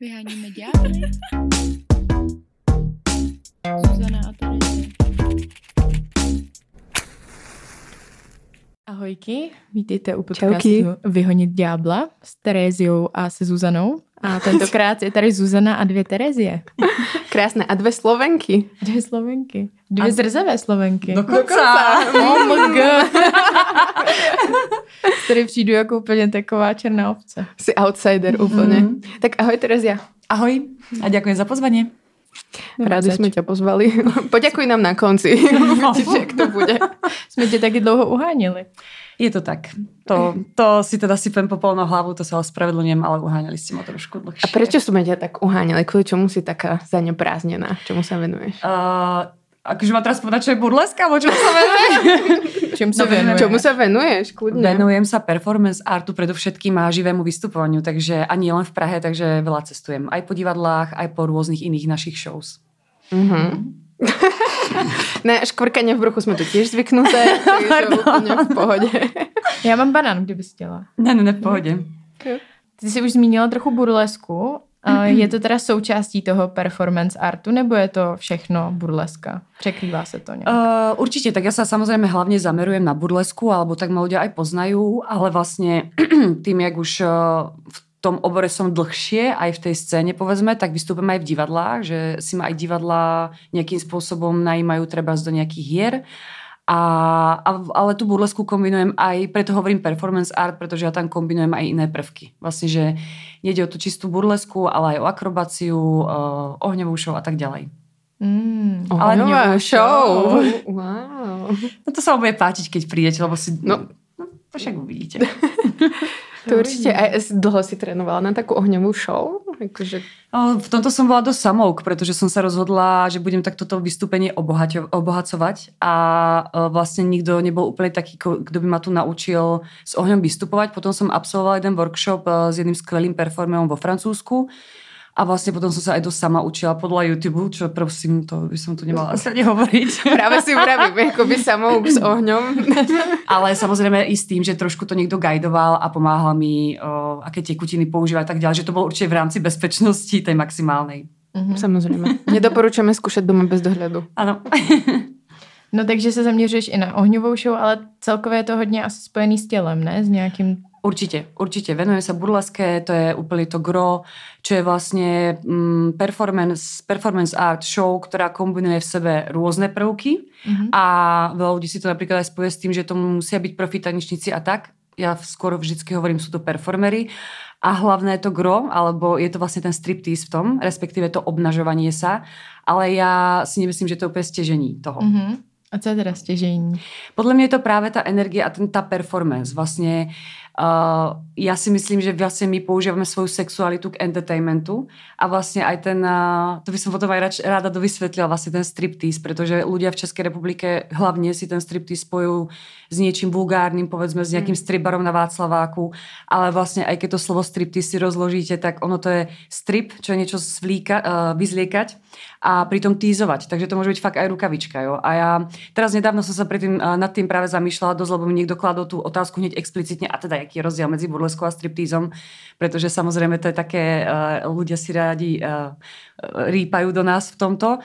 Vyháníme ďábly. Zuzana a Terezie. Ahojky, vítejte u podcastu Čauky. Vyhonit ďábla s Teréziou a se Zuzanou. A tentokrát je tady Zuzana a dvě Terezie. Krásne. A dve Slovenky. Dvě Slovenky. Dvě zrzavé Slovenky. Dokonca. Oh my god. Tady přijdu jako úplně taková černá ovce. Si outsider úplne. Tak ahoj Terezia. Ahoj a ďakujem za pozvanie. Rádi sme ťa pozvali. Poďakuj nám na konci. Uvidíš, jak to bude. Jsme tě taky dlouho uháněli. Je to tak. To, to si teda sypem popol na hlavu, to sa ospravedlňujem, ale uháňali ste ma trošku dlhšie. A prečo sme ťa tak uháňali? Kvôli čomu si taká zanepráznená? Čomu sa venuješ? Uh, akože mám teraz povedať, čo je burleska, alebo čo sa venuje? Čím se No, věnuje? Čomu sa venuješ? Kľudne. Venujem sa performance artu predovšetkým a živému vystupovaniu, takže ani len v Prahe, takže veľa cestujem. Aj po divadlách, aj po rôznych iných našich shows. Mhm. Na škvrkanie v bruchu sme tu tiež zvyknuté, takže úplne v pohode. Já mám banán, kdybys chtěla. Ne, ne, ne, v pohode. Ty jsi už zmínila trochu burlesku. A Je to teda součástí toho performance artu, nebo je to všechno burleska? Překrývá se to nějak? Uh, určite, tak ja sa samozrejme hlavne zamerujem na burlesku, alebo tak ma ľudia aj poznajú, ale vlastne tým, jak už uh, v tom obore som dlhšie, aj v tej scéne povedzme, tak vystúpim aj v divadlách, že si ma aj divadlá nejakým spôsobom najímajú treba do nejakých hier. A, a, ale tú burlesku kombinujem aj, preto hovorím performance art, pretože ja tam kombinujem aj iné prvky. Vlastne, že nejde o tú čistú burlesku, ale aj o akrobáciu, uh, ohňovú show a tak ďalej. Mm. Ale Ohňová Ohňovú show. Wow. No to sa vám bude páčiť, keď prídete, lebo si... No. no to však uvidíte. To určite aj dlho si trénovala na takú ohňovú show? Akože, No, v tomto som bola dosť samouk, pretože som sa rozhodla, že budem takto to vystúpenie obohacovať a e, vlastne nikto nebol úplne taký, kto by ma tu naučil s ohňom vystupovať. Potom som absolvovala jeden workshop e, s jedným skvelým performerom vo Francúzsku a vlastne potom som sa aj dosť sama učila podľa YouTube, čo prosím, to by som tu nemala asi ani hovoriť. práve si upravím, akoby samou s ohňom. Ale samozrejme i s tým, že trošku to niekto guidoval a pomáhal mi, o, aké tekutiny používať a tak ďalej, že to bolo určite v rámci bezpečnosti tej maximálnej. Mhm. Samozrejme. Nedoporučujeme skúšať doma bez dohľadu. Áno. No takže se zaměřuješ i na ohňovou show, ale celkově je to hodně asi spojený s tělem, ne? S nějakým... Určite, určite. Venujem sa burleske, to je úplne to gro, čo je vlastne mm, performance, performance art show, ktorá kombinuje v sebe rôzne prvky Mhm. a veľa ľudí si to napríklad aj spoje s tým, že to musia byť profi tanečníci a tak. Ja skôr vždycky hovorím, sú to performery a hlavné to gro, alebo je to vlastne ten striptease v tom, respektíve to obnažovanie sa, ale ja si nemyslím, že to je úplne stežení toho. Mhm. A co je teda stěžení? Podľa mňa je to práve tá energia a ten, tá performance. Vlastne uh, ja si myslím, že vlastne my používame svoju sexualitu k entertainmentu a vlastne aj ten, uh, to by som potom aj rač, ráda dovysvetlila, vlastne ten striptease, pretože ľudia v Českej republike hlavne si ten striptease spojujú s niečím vulgárnym, povedzme s nejakým stribarom na Václaváku, ale vlastne aj keď to slovo striptease si rozložíte, tak ono to je strip, čo je niečo svlíka, uh, vyzliekať a pritom týzovať. Takže to môže byť fakt aj rukavička. Jo? A ja teraz nedávno som sa predtým, uh, nad tým práve zamýšľala, dosť, lebo mi niekto kladol tú otázku hneď explicitne, a teda aký je rozdiel medzi burleskou a striptízom, pretože samozrejme to je také, uh, ľudia si rádi uh, rýpajú do nás v tomto.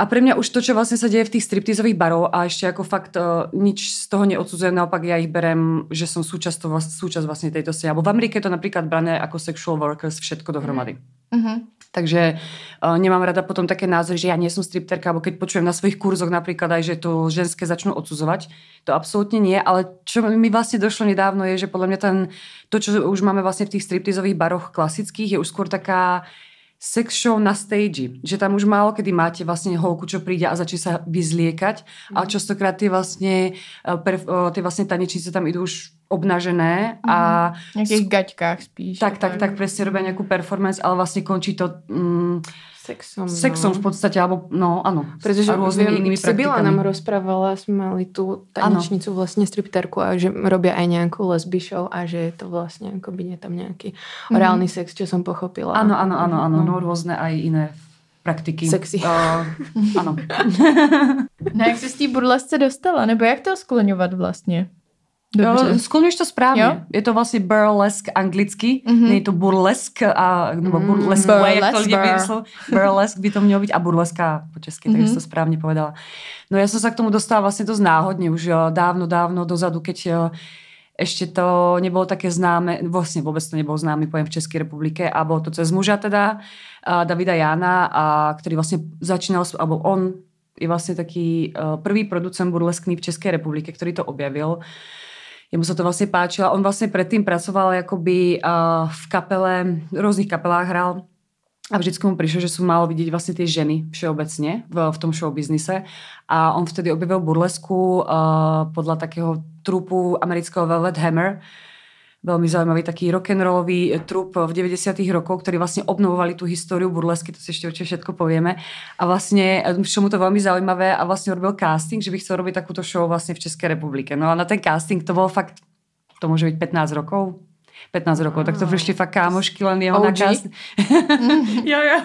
A pre mňa už to, čo vlastne sa deje v tých striptizových barov a ešte ako fakt uh, nič z toho neodsudzujem, naopak ja ich berem, že som súčasť, to, súčasť vlastne tejto scény. Alebo v Amerike je to napríklad brané ako sexual workers, všetko dohromady. Mhm. Takže uh, nemám rada potom také názory, že ja nie som stripterka, alebo keď počujem na svojich kurzoch napríklad aj, že to ženské začnú odsudzovať. To absolútne nie, ale čo mi vlastne došlo nedávno je, že podľa mňa ten, to, čo už máme vlastne v tých striptizových baroch klasických, je už skôr taká sex show na stage, že tam už málo kedy máte vlastne holku, čo príde a začne sa vyzliekať, mm. ale častokrát tie vlastne, eh, eh, tie vlastne tanečnice tam idú už obnažené a V nějakých gaťkách spíš. tak, tak, tak presne robia nejakú performance, ale vlastne končí to mm, Sexom. sexom no. v podstate, alebo no áno. Pretože a rôznymi viem, inými Sibila nám rozprávala, sme mali tú tanečnicu, vlastne stripterku a že robia aj nejakú lesby show a že je to vlastne akoby nie tam nejaký Mhm. orálny sex, čo som pochopila. Áno, áno, áno, áno, No. no rôzne aj iné praktiky. Sexy. Uh, áno. No jak jsi z té burlesce dostala? Nebo jak to skloňovat vlastně? Dobře. Skloníš to správně. Jo? Je to vlastně burlesque anglicky, mm-hmm. není to burlesque, a, nebo mm, burlesque, mm, jak to burlesque. burlesque by to mělo být a burleska po česky, mm-hmm. takže to správně povedala. No ja som sa k tomu dostala vlastne dosť náhodne, už dávno, dávno dozadu, keď ešte to nebolo také známe, vlastne vôbec to nebolo známy pojem v Českej republike a bolo to cez muža teda, Davida Jana, a, ktorý vlastne začínal, alebo on je vlastne taký uh, prvý producent burleskný v Českej republike, ktorý to objavil. Jemu sa to vlastne páčilo. On vlastne predtým pracoval akoby uh, v kapele, v rôznych kapelách hral a vždycky mu prišlo, že sú malo vidieť vlastne tie ženy všeobecne v, v tom show biznise. A on vtedy objavil burlesku uh, podľa takého trupu amerického Velvet Hammer, veľmi zaujímavý taký rock'n'rollový trup v 90 rokoch, ktorí vlastne obnovovali tú históriu burlesky, to si ešte určite všetko povieme. A vlastne, v čomu to veľmi zaujímavé, a vlastne robil casting, že by chcel robiť takúto show vlastne v Českej republike. No a na ten casting to bolo fakt, to môže byť 15 rokov, 15 rokov, tak to prišli fakt kámošky len jeho OG? na casting. jo, jo.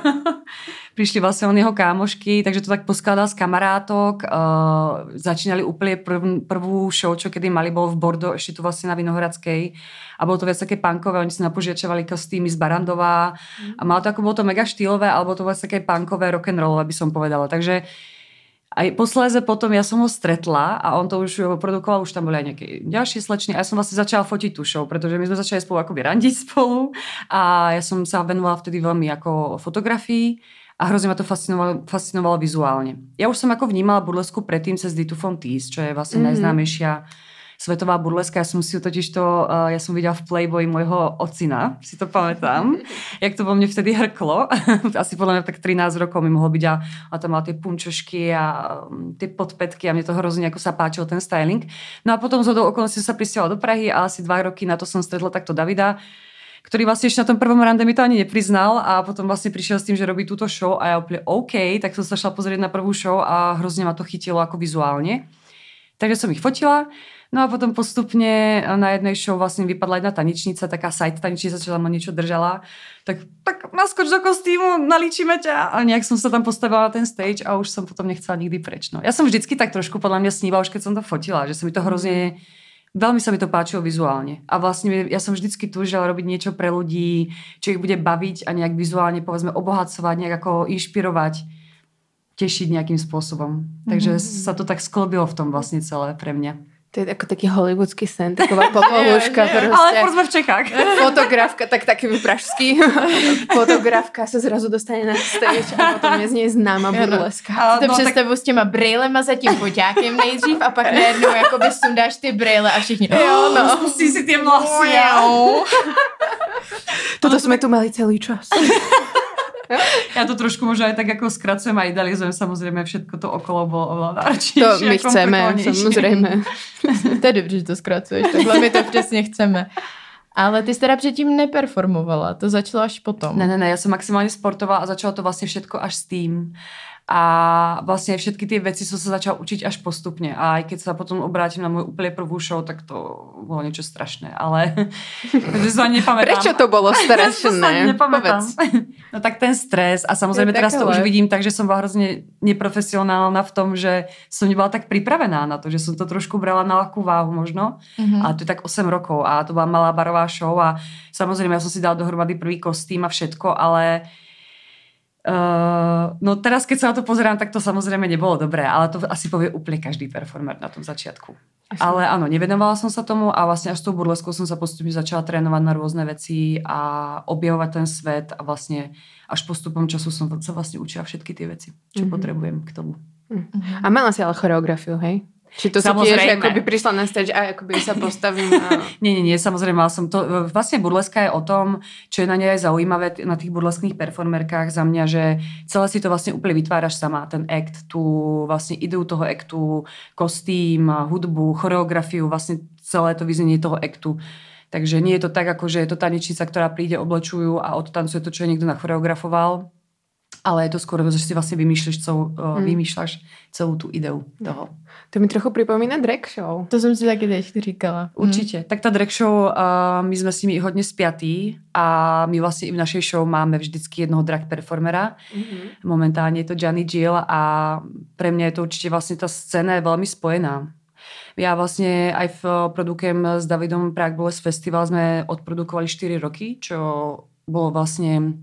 prišli vlastne on jeho kámošky, takže to tak poskladal z kamarátok. Uh, začínali úplne prv, prvú show, čo kedy mali, bol v Bordo, ešte tu vlastne na Vinohradskej. A bolo to viac také punkové, oni si napožiačovali kostýmy z Barandová. A malo to ako, bolo to mega štýlové, alebo to vlastne také punkové, rock'n'rollové by som povedala. Takže aj posléze potom ja som ho stretla a on to už produkoval, už tam boli aj nejaké ďalšie slečny a ja som vlastne začala fotiť tú show, pretože my sme začali spolu akoby randiť spolu a ja som sa venovala vtedy veľmi ako fotografii a hrozne ma to fascinovalo, fascinovalo vizuálne. Ja už som ako vnímala burlesku predtým cez Ditu Fontis, čo je vlastne mm-hmm. najznámejšia svetová burleska. Ja som si totiž to, uh, ja som videla v Playboy môjho ocina, si to pamätám, jak to vo mne vtedy hrklo. Asi podľa mňa tak 13 rokov mi mohlo byť a, a tam mal tie punčošky a um, tie podpetky a mne to hrozne ako sa páčil ten styling. No a potom z hodou okolností som sa prisiala do Prahy a asi dva roky na to som stretla takto Davida, ktorý vlastne ešte na tom prvom rande mi to ani nepriznal a potom vlastne prišiel s tým, že robí túto show a ja úplne OK, tak som sa šla pozrieť na prvú show a hrozne ma to chytilo ako vizuálne. Takže som ich fotila No a potom postupne na jednej show vlastne vypadla jedna tanečnica, taká side tanečnica, čo tam niečo držala. Tak, tak naskoč do kostýmu, nalíčime ťa. A nejak som sa tam postavila na ten stage a už som potom nechcela nikdy preč. No. Ja som vždycky tak trošku podľa mňa snívala, už keď som to fotila, že sa mi to hrozne veľmi sa mi to páčilo vizuálne. A vlastne ja som vždycky túžila robiť niečo pre ľudí, čo ich bude baviť a nejak vizuálne povedzme obohacovať, nejak ako inšpirovať, tešiť nejakým spôsobom. Takže mm-hmm. sa to tak sklobilo v tom vlastne celé pre mňa. To je ako taký hollywoodský sen, taková popovuška. ale furt sme v Čechách. Fotografka, tak taký pražský. Fotografka sa zrazu dostane na stage a potom je z nej známa burleska. No, to no, představu tak... s těma brýlema za tím poťákem nejdřív a pak najednou jakoby sundáš ty brýle a všichni jo, no. Spustí si tie vlasy. Toto sme tu mali celý čas. ja to trošku možno aj tak ako skracujem a idealizujem. Samozrejme, všetko to okolo bolo oveľa náročnejšie. To my chceme, samozrejme. to je dobře, že to zkracuješ. Takhle my to přesně chceme. Ale ty jsi teda předtým neperformovala, to začalo až potom. Ne, ne, ne, ja som maximálne sportovala a začalo to vlastne všetko až s tým. A vlastne všetky tie veci som sa začala učiť až postupne. A aj keď sa potom obrátim na moju úplne prvú show, tak to bolo niečo strašné. Ale to sa nepamätám. Prečo to bolo strašné? nepamätám. No tak ten stres. A samozrejme teraz to už vidím tak, že som bola hrozne neprofesionálna v tom, že som nebola tak pripravená na to, že som to trošku brala na ľahkú váhu možno. Mm-hmm. A to je tak 8 rokov a to bola malá barová show a samozrejme ja som si dala dohromady prvý kostým a všetko, ale Uh, no teraz, keď sa na to pozerám, tak to samozrejme nebolo dobré, ale to asi povie úplne každý performer na tom začiatku. Asi. Ale áno, nevenovala som sa tomu a vlastne až s tou burleskou som sa postupne začala trénovať na rôzne veci a objavovať ten svet a vlastne až postupom času som sa vlastne učila všetky tie veci, čo mm-hmm. potrebujem k tomu. Mm-hmm. A mala si ale choreografiu, hej? Či to samozrejme. tiež akoby prišla na stage a akoby sa postavím a... nie, nie, nie, samozrejme, mal som to, vlastne burleska je o tom, čo je na nej aj zaujímavé na tých burleských performerkách za mňa, že celé si to vlastne úplne vytváraš sama, ten act, tú vlastne ideu toho actu, kostým, hudbu, choreografiu, vlastne celé to vyznenie toho actu. Takže nie je to tak, ako že je to tanečnica, ktorá príde, oblečujú a odtancuje to, čo je niekto nachoreografoval, ale je to skôr, že si vlastne vymýšľaš celú, hmm. vymýšľaš celú tú ideu toho. To mi trochu připomíná drag show. To jsem si taky teď říkala. Určitě. Hmm. Tak ta drag show, uh, my jsme s nimi hodně spjatí a my vlastně i v našej show máme vždycky jednoho drag performera. Mm-hmm. Momentálně je to Johnny Jill a pre mňa je to určitě vlastně ta scéna je velmi spojená. Ja vlastne aj v produkujem s Davidom Prague Burlesque Festival sme odprodukovali 4 roky, čo bolo vlastne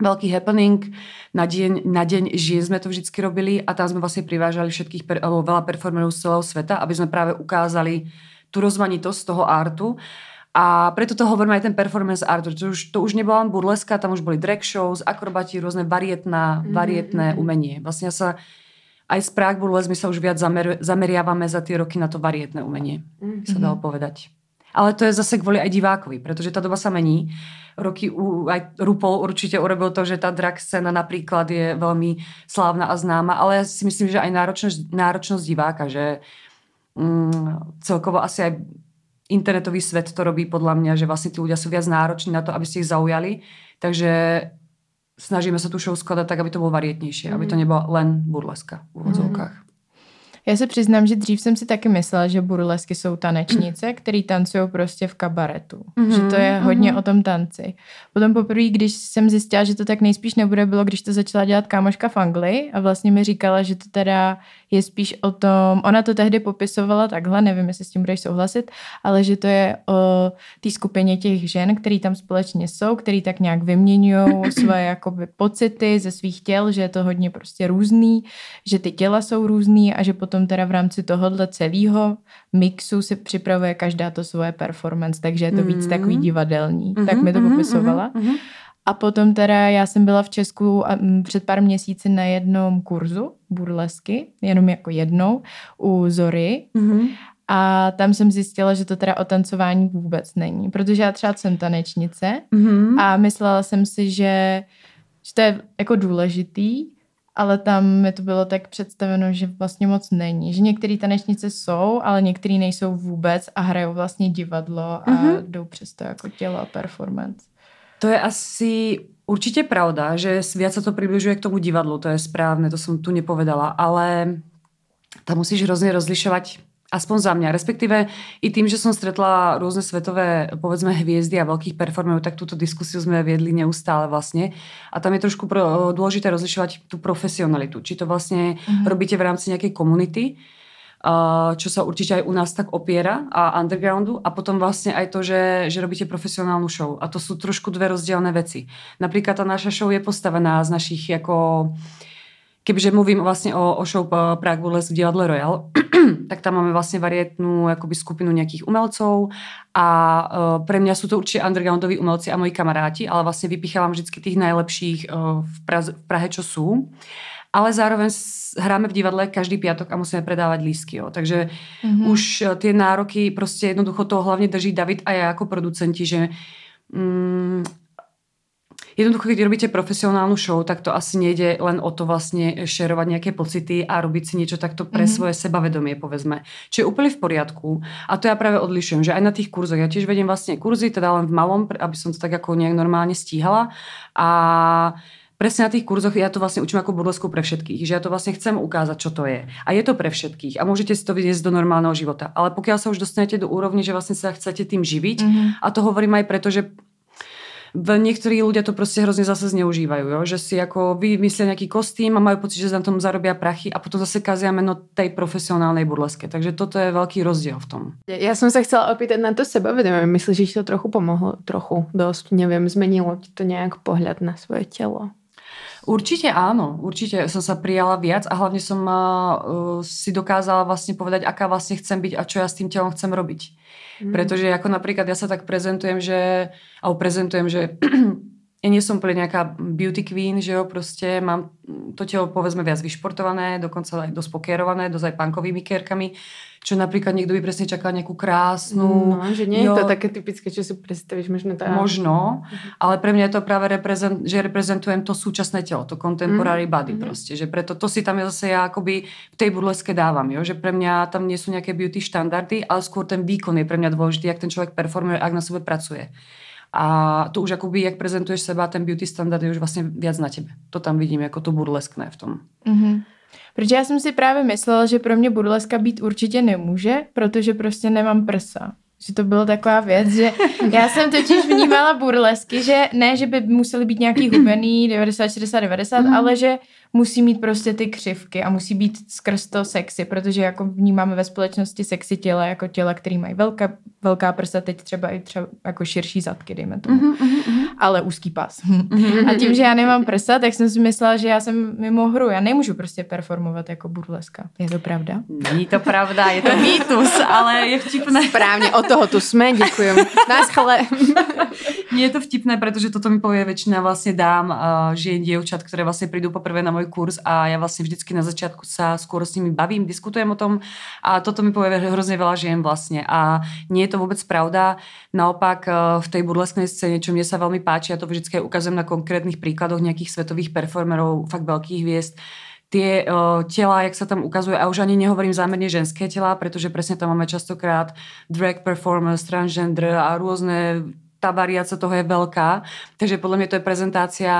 veľký happening. Na deň, na deň žien sme to vždycky robili a tam sme vlastne privážali všetkých, alebo veľa performerov z celého sveta, aby sme práve ukázali tú rozmanitosť toho artu. A preto to hovorím aj ten performance art, to už, to už nebola len burleska, tam už boli drag shows, akrobati, rôzne varietná, mhm, varietné mm-hmm. umenie. Vlastne ja sa aj z Prague Burlesque my sa už viac zamer, zameriavame za tie roky na to varietné umenie, mm-hmm. sa dalo povedať. Ale to je zase kvôli aj divákovi, pretože tá doba sa mení. Roky u, aj RuPaul určite urobil to, že tá drag scéna napríklad je veľmi slávna a známa, ale ja si myslím, že aj náročnosť, náročnosť diváka, že mm, celkovo asi aj internetový svet to robí podľa mňa, že vlastne tí ľudia sú viac nároční na to, aby si ich zaujali. Takže snažíme sa tu show skladať tak, aby to bolo varietnejšie, mm. aby to mhm. nebolo len burleska v úvodzovkách. Mm. Já se přiznám, že dřív jsem si taky myslela, že burlesky jsou tanečnice, který tancují prostě v kabaretu. Mm-hmm, že to je hodně mm-hmm. o tom tanci. Potom poprvé, když jsem zjistila, že to tak nejspíš nebude, bylo, když to začala dělat kámoška v Anglii a vlastně mi říkala, že to teda je spíš o tom, ona to tehdy popisovala takhle, nevím, jestli s tím budeš souhlasit, ale že to je o té skupině těch žen, který tam společně jsou, který tak nějak vyměňují svoje jakoby pocity ze svých těl, že je to hodně prostě různý, že ty těla jsou různý a že potom teda v rámci tohohle celého mixu se připravuje každá to svoje performance, takže je to víc mm. takový divadelní. Mm-hmm, tak mi to mm-hmm, popisovala. Mm-hmm. A potom teda já jsem byla v Česku před pár měsíci na jednom kurzu burlesky, jenom jako jednou, u Zory. Mm-hmm. A tam jsem zjistila, že to teda o tancování vůbec není, protože já třeba jsem tanečnice mm-hmm. a myslela jsem si, že, že to je jako důležitý, ale tam mi to bylo tak představeno, že vlastně moc není. Že některé tanečnice jsou, ale některé nejsou vůbec a hrajou vlastně divadlo a mm-hmm. jdou přes to jako tělo a performance. To je asi určite pravda, že viac sa to približuje k tomu divadlu, to je správne, to som tu nepovedala, ale tam musíš hrozne rozlišovať aspoň za mňa, respektíve i tým, že som stretla rôzne svetové, povedzme, hviezdy a veľkých performerov, tak túto diskusiu sme viedli neustále vlastne. A tam je trošku pro, dôležité rozlišovať tú profesionalitu. Či to vlastne mm-hmm. robíte v rámci nejakej komunity, čo sa určite aj u nás tak opiera a undergroundu a potom vlastne aj to, že, že robíte profesionálnu show a to sú trošku dve rozdielne veci. Napríklad tá naša show je postavená z našich ako kebyže mluvím vlastne o, o show Prague Burlesque v divadle Royal, tak tam máme vlastne varietnú akoby skupinu nejakých umelcov a uh, pre mňa sú to určite undergroundoví umelci a moji kamaráti, ale vlastne vypichávam vždy tých najlepších uh, v, Praze, v Prahe, čo sú ale zároveň hráme v divadle každý piatok a musíme predávať lístky. Jo. Takže mm-hmm. už eh, tie nároky, prostě jednoducho toho hlavne drží David a ja ako producenti, že mm, jednoducho, keď robíte profesionálnu show, tak to asi nejde len o to vlastne šerovať nejaké pocity a robiť si niečo takto pre mm-hmm. svoje sebavedomie, povedzme. Čo je úplne v poriadku. A to ja práve odlišujem, že aj na tých kurzoch, ja tiež vediem vlastne kurzy, teda len v malom, aby som to tak ako nejak normálne stíhala. A presne na tých kurzoch ja to vlastne učím ako burlesku pre všetkých, že ja to vlastne chcem ukázať, čo to je. A je to pre všetkých a môžete si to vyniesť do normálneho života. Ale pokiaľ sa už dostanete do úrovne, že vlastne sa chcete tým živiť, mm-hmm. a to hovorím aj preto, že niektorí ľudia to proste hrozne zase zneužívajú, jo? že si ako vymyslia nejaký kostým a majú pocit, že na tom zarobia prachy a potom zase kazia meno tej profesionálnej burleske. Takže toto je veľký rozdiel v tom. Ja som sa chcela opýtať na to sebavedomie. Myslíš, že to trochu pomohlo? Trochu, dosť, neviem, zmenilo ti to nejak pohľad na svoje telo? Určite áno, určite som sa prijala viac a hlavne som uh, si dokázala vlastne povedať, aká vlastne chcem byť a čo ja s tým telom chcem robiť. Mm. Pretože ako napríklad ja sa tak prezentujem, že, alebo prezentujem, že ja nie som úplne nejaká beauty queen, že jo, proste mám to telo povedzme viac vyšportované, dokonca aj dosť pokierované, dosť aj punkovými kérkami, čo napríklad niekto by presne čakal nejakú krásnu... No, že nie jo, je to také typické, čo si predstavíš, možno tá... Možno, mm-hmm. ale pre mňa je to práve reprezent, že reprezentujem to súčasné telo, to contemporary mm-hmm. body proste, že preto to si tam ja zase ja akoby v tej burleske dávam, jo, že pre mňa tam nie sú nejaké beauty štandardy, ale skôr ten výkon je pre mňa dôležitý, ak ten človek performuje, ak na sebe pracuje. A to už akoby, jak prezentuješ seba, ten beauty standard je už vlastně viac na tebe. To tam vidím jako to burleskné v tom. Mm-hmm. Protože já jsem si právě myslela, že pro mě burleska být určitě nemůže, protože prostě nemám prsa. že to bylo taková věc, že já jsem totiž vnímala burlesky, že ne, že by museli být nějaký hubený 90, 60, 90, mm. ale že musí mít prostě ty křivky a musí být skrz to sexy, protože jako vnímáme ve společnosti sexy těla jako těla, který mají velká, velká prsa, teď třeba i třeba jako širší zadky, dejme tomu, mm-hmm, mm-hmm. ale úzký pas. Mm-hmm. A tím, že já nemám prsa, tak jsem si myslela, že já jsem mimo hru, já nemůžu prostě performovat jako burleska. Je to pravda? Není to pravda, je to mýtus, ale je vtipné. Správně, o toho tu jsme, děkujem. Nás chale. Nie je to vtipné, pretože toto mi povie väčšina vlastne dám uh, žien, dievčat, ktoré vlastne prídu poprvé na môj kurz a ja vlastne vždycky na začiatku sa skôr s nimi bavím, diskutujem o tom a toto mi povie hrozne veľa žien vlastne a nie je to vôbec pravda. Naopak uh, v tej burlesknej scéne, čo mne sa veľmi páči, ja to vždycky ukazujem na konkrétnych príkladoch nejakých svetových performerov, fakt veľkých hviezd, tie uh, tela, jak sa tam ukazuje, a už ani nehovorím zámerne ženské tela, pretože presne tam máme častokrát drag performance, transgender a rôzne tá variácia toho je veľká. Takže podľa mňa to je prezentácia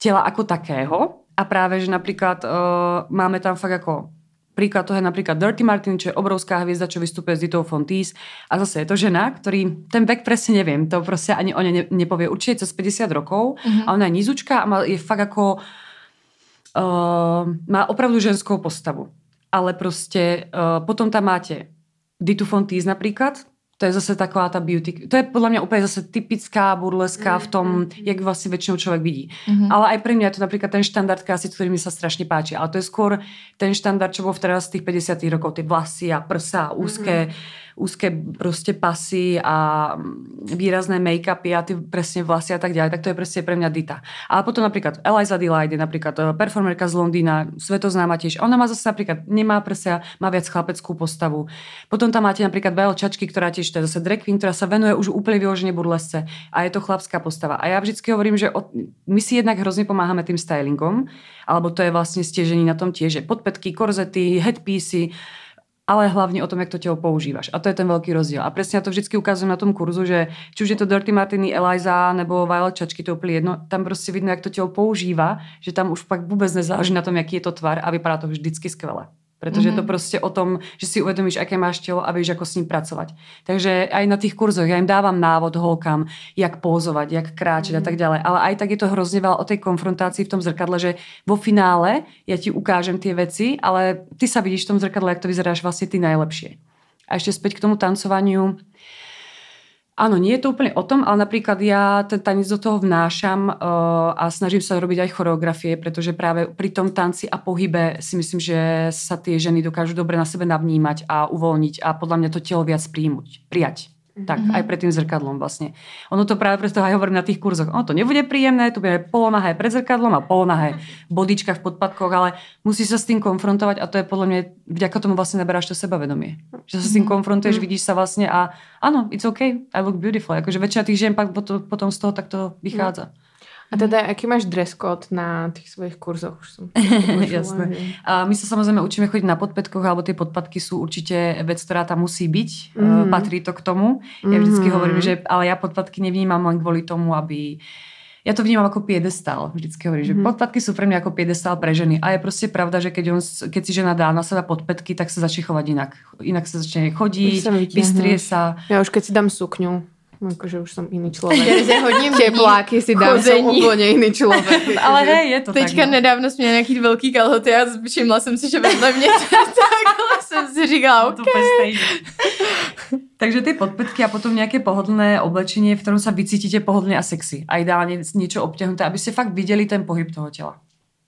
tela ako takého. A práve, že napríklad uh, máme tam fakt ako príklad toho je napríklad Dirty Martin, čo je obrovská hviezda, čo vystupuje s Ditou Fontis. A zase je to žena, ktorý, ten vek presne neviem, to proste ani o ne nepovie. Určite cez 50 rokov mm-hmm. a ona je nizučka a je fakt ako uh, má opravdu ženskou postavu. Ale proste uh, potom tam máte Ditu Fontis napríklad, to je zase taková ta beauty. To je podle mě úplně zase typická burleska v tom, mm-hmm. jak vlastně většinou člověk vidí. Mm-hmm. Ale aj pre mňa je to napríklad ten štandard krásy, ktorý mi sa strašne páči. Ale to je skôr ten štandard, čo bol v teraz z tých 50 rokov. Tie vlasy a prsa, úzké. Mm-hmm úzké proste pasy a výrazné make-upy a ty presne vlasy a tak ďalej, tak to je presne pre mňa Dita. Ale potom napríklad Eliza Delight je napríklad eh, performerka z Londýna, svetoznáma tiež. Ona má zase napríklad, nemá prsia, má viac chlapeckú postavu. Potom tam máte napríklad Vel Čačky, ktorá tiež to je zase drag queen, ktorá sa venuje už úplne vyložene burlesce a je to chlapská postava. A ja vždycky hovorím, že od, my si jednak hrozne pomáhame tým stylingom, alebo to je vlastne stiežení na tom tiež, že podpetky, korzety, headpiece, ale hlavne o tom, jak to telo používaš. A to je ten veľký rozdiel. A presne ja to vždycky ukazujem na tom kurzu, že či už je to Dirty Martiny, Eliza nebo Violet Čačky, to úplne jedno, tam prostě vidno, jak to telo používa, že tam už pak vůbec nezáleží na tom, jaký je to tvar a vypadá to vždycky skvele. Pretože mm-hmm. je to mhm. proste o tom, že si uvedomíš, aké máš telo a vieš, ako s ním pracovať. Takže aj na tých kurzoch ja im dávam návod holkám, jak pózovať, jak kráčať mm-hmm. a tak mhm. ďalej. Ale aj tak je to hrozne veľa o tej konfrontácii v tom zrkadle, že vo finále ja ti ukážem tie veci, ale ty sa vidíš v tom zrkadle, jak to vyzeráš vlastne ty najlepšie. A ešte späť k tomu tancovaniu Áno, nie je to úplne o tom, ale napríklad ja ten tanec do toho vnášam uh, a snažím sa robiť aj choreografie, pretože práve pri tom tanci a pohybe si myslím, že sa tie ženy dokážu dobre na sebe navnímať a uvoľniť a podľa mňa to telo viac príjmuť, prijať. Tak, mm-hmm. aj pred tým zrkadlom vlastne. Ono to práve preto aj hovorím na tých kurzoch. Ono to nebude príjemné, tu bude polonahé pred zrkadlom a polonahé v bodičkách, v podpadkoch, ale musí sa s tým konfrontovať a to je podľa mňa, vďaka tomu vlastne naberáš to sebavedomie. Že sa s tým mhm. konfrontuješ, mm-hmm. vidíš sa vlastne a áno, it's okay, I look beautiful. Akože väčšina tých žien pak potom z toho takto vychádza. Mm. A teda, aký máš dress code na tých svojich kurzoch? Už som Jasné. A my sa samozrejme učíme chodiť na podpätkoch, alebo tie podpadky sú určite vec, ktorá tam musí byť. Mm. Patrí to k tomu. Ja vždycky mm. hovorím, že ale ja podpadky nevnímam len kvôli tomu, aby ja to vnímam ako piedestal. Vždycky hovorím, mm. že mhm. podpadky sú pre mňa ako piedestal pre ženy. A je proste pravda, že keď, on, keď si žena dá na seba podpätky, tak sa začne chovať inak. Inak sa začne chodiť, vystrie sa. Ja už keď si dám sukňu, Akože už som iný človek. Ja hodně Tepláky si dám, som úplně iný člověk. Ale hej, je to Teďka tak, no. nedávno jsme nějaký velký kalhoty a všimla jsem si, že vedle mě takhle jsem si říkala, no, okay. Takže ty podpetky a potom nějaké pohodlné oblečenie, v ktorom sa vycítite pohodlně a sexy. A ideálně niečo obťahnuté, aby ste fakt viděli ten pohyb toho těla.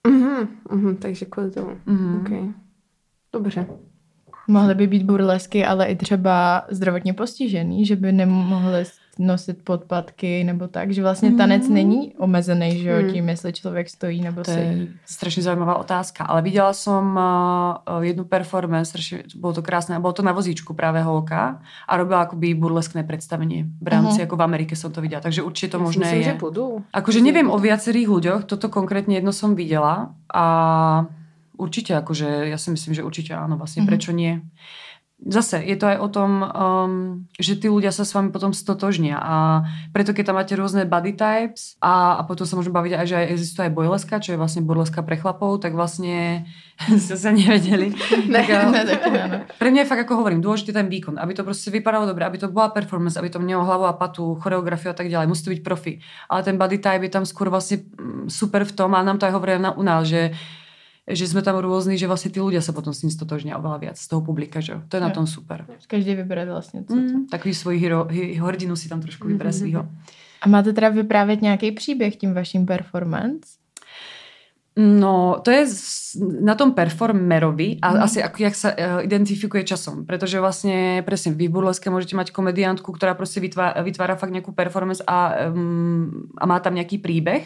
Mhm, mhm, takže kvůli tomu. Mhm. Okay. Dobře. Mohly by být burlesky, ale i třeba zdravotně postižený, že by nemohly nosit podpatky nebo tak, že vlastně tanec mm. není omezený, že jo, mm. tím, jestli člověk stojí nebo to je strašně zajímavá otázka, ale viděla som uh, jednu performance, strašně, bylo to krásné, bylo to na vozíčku právě holka a robila akoby burleskné predstavenie. V rámci, uh-huh. ako v Amerike som to videla, takže určite to ja možné myslím, je. že budú. Akože neviem o viacerých ľuďoch, toto konkrétne jedno som videla a určite, akože ja si myslím, že určite áno, vlastne uh-huh. prečo nie. Zase je to aj o tom, um, že tí ľudia sa s vami potom stotožnia a preto keď tam máte rôzne body types a, a potom sa môžeme baviť aj, že aj existuje aj bojleska, čo je vlastne burleska pre chlapov, tak vlastne ste sa nevedeli. ne, tak, ne, tak, ne, ne. Pre mňa je fakt, ako hovorím, dôležitý ten výkon, aby to proste vypadalo dobre, aby to bola performance, aby to mělo hlavu a patu, choreografiu a tak ďalej, musí to byť profi. Ale ten body type je tam skôr vlastne mm, super v tom a nám to aj hovorí na, u nás, že že sme tam rôzni, že vlastne tí ľudia sa potom s ním stotožnia oveľa viac z toho publika, že To je na tom super. Každý vyberá vlastne. Co mm, takový svůj hero, hrdinu si tam trošku vybere mm-hmm. svýho. A máte teda vyprávět nějaký příběh tím vaším performance? No, to je na tom performerovi a mm. asi ako, jak sa uh, identifikuje časom. Pretože vlastne, presne, vy v burleske môžete mať komediantku, ktorá proste vytvára, vytvára fakt nejakú performance a, um, a má tam nejaký príbeh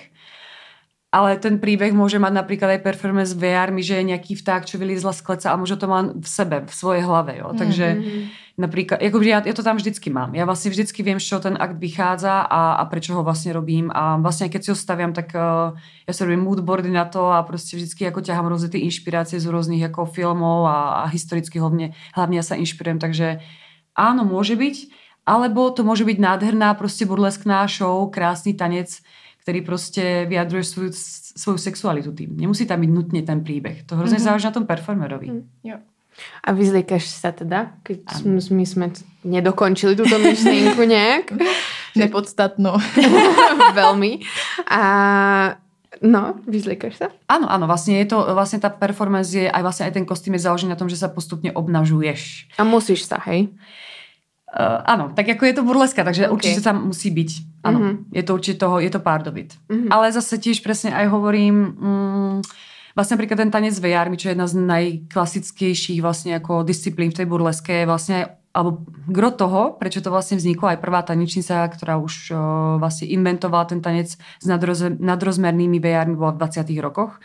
ale ten príbeh môže mať napríklad aj performance VR, že je nejaký vták, čo vylízla z kleca a môže to má v sebe, v svojej hlave. Jo. Takže mm-hmm. napríklad, akože ja, ja to tam vždycky mám. Ja vlastne vždycky viem, z čo ten akt vychádza a, a prečo ho vlastne robím. A vlastne keď si ho staviam, tak uh, ja si robím moodboardy na to a proste vždycky ako ťahám rôzne tie inšpirácie z rôznych ako filmov a, a historicky hlavne, hlavne ja sa inšpirujem. Takže áno, môže byť, alebo to môže byť nádherná proste burleskná show, krásny tanec, ktorý proste vyjadruje svoju, svoju sexualitu tým. Nemusí tam byť nutne ten príbeh. To hrozne mm-hmm. záleží na tom performerovi. Mm, jo. A vyzliekaš sa teda, keď ano. my sme nedokončili túto myšlienku nejak? Nepodstatnú. Veľmi. A No, vyzliekaš sa? Áno, áno, vlastne je to, vlastne tá performance je, aj vlastne aj ten kostým je založený na tom, že sa postupne obnažuješ. A musíš sa, hej? Uh, áno, tak ako je to burleska, takže okay. určite tam musí byť. Áno, uh-huh. je to určite toho, je to pár dobyt. Uh-huh. Ale zase tiež presne aj hovorím, mm, vlastne napríklad ten tanec VR, čo je jedna z najklasickejších vlastne ako disciplín v tej burleske, je vlastne aj alebo gro toho, prečo to vlastne vzniklo, aj prvá tanečnica, ktorá už o, vlastne inventovala ten tanec s nadroz, nadrozmernými VR bola v 20 rokoch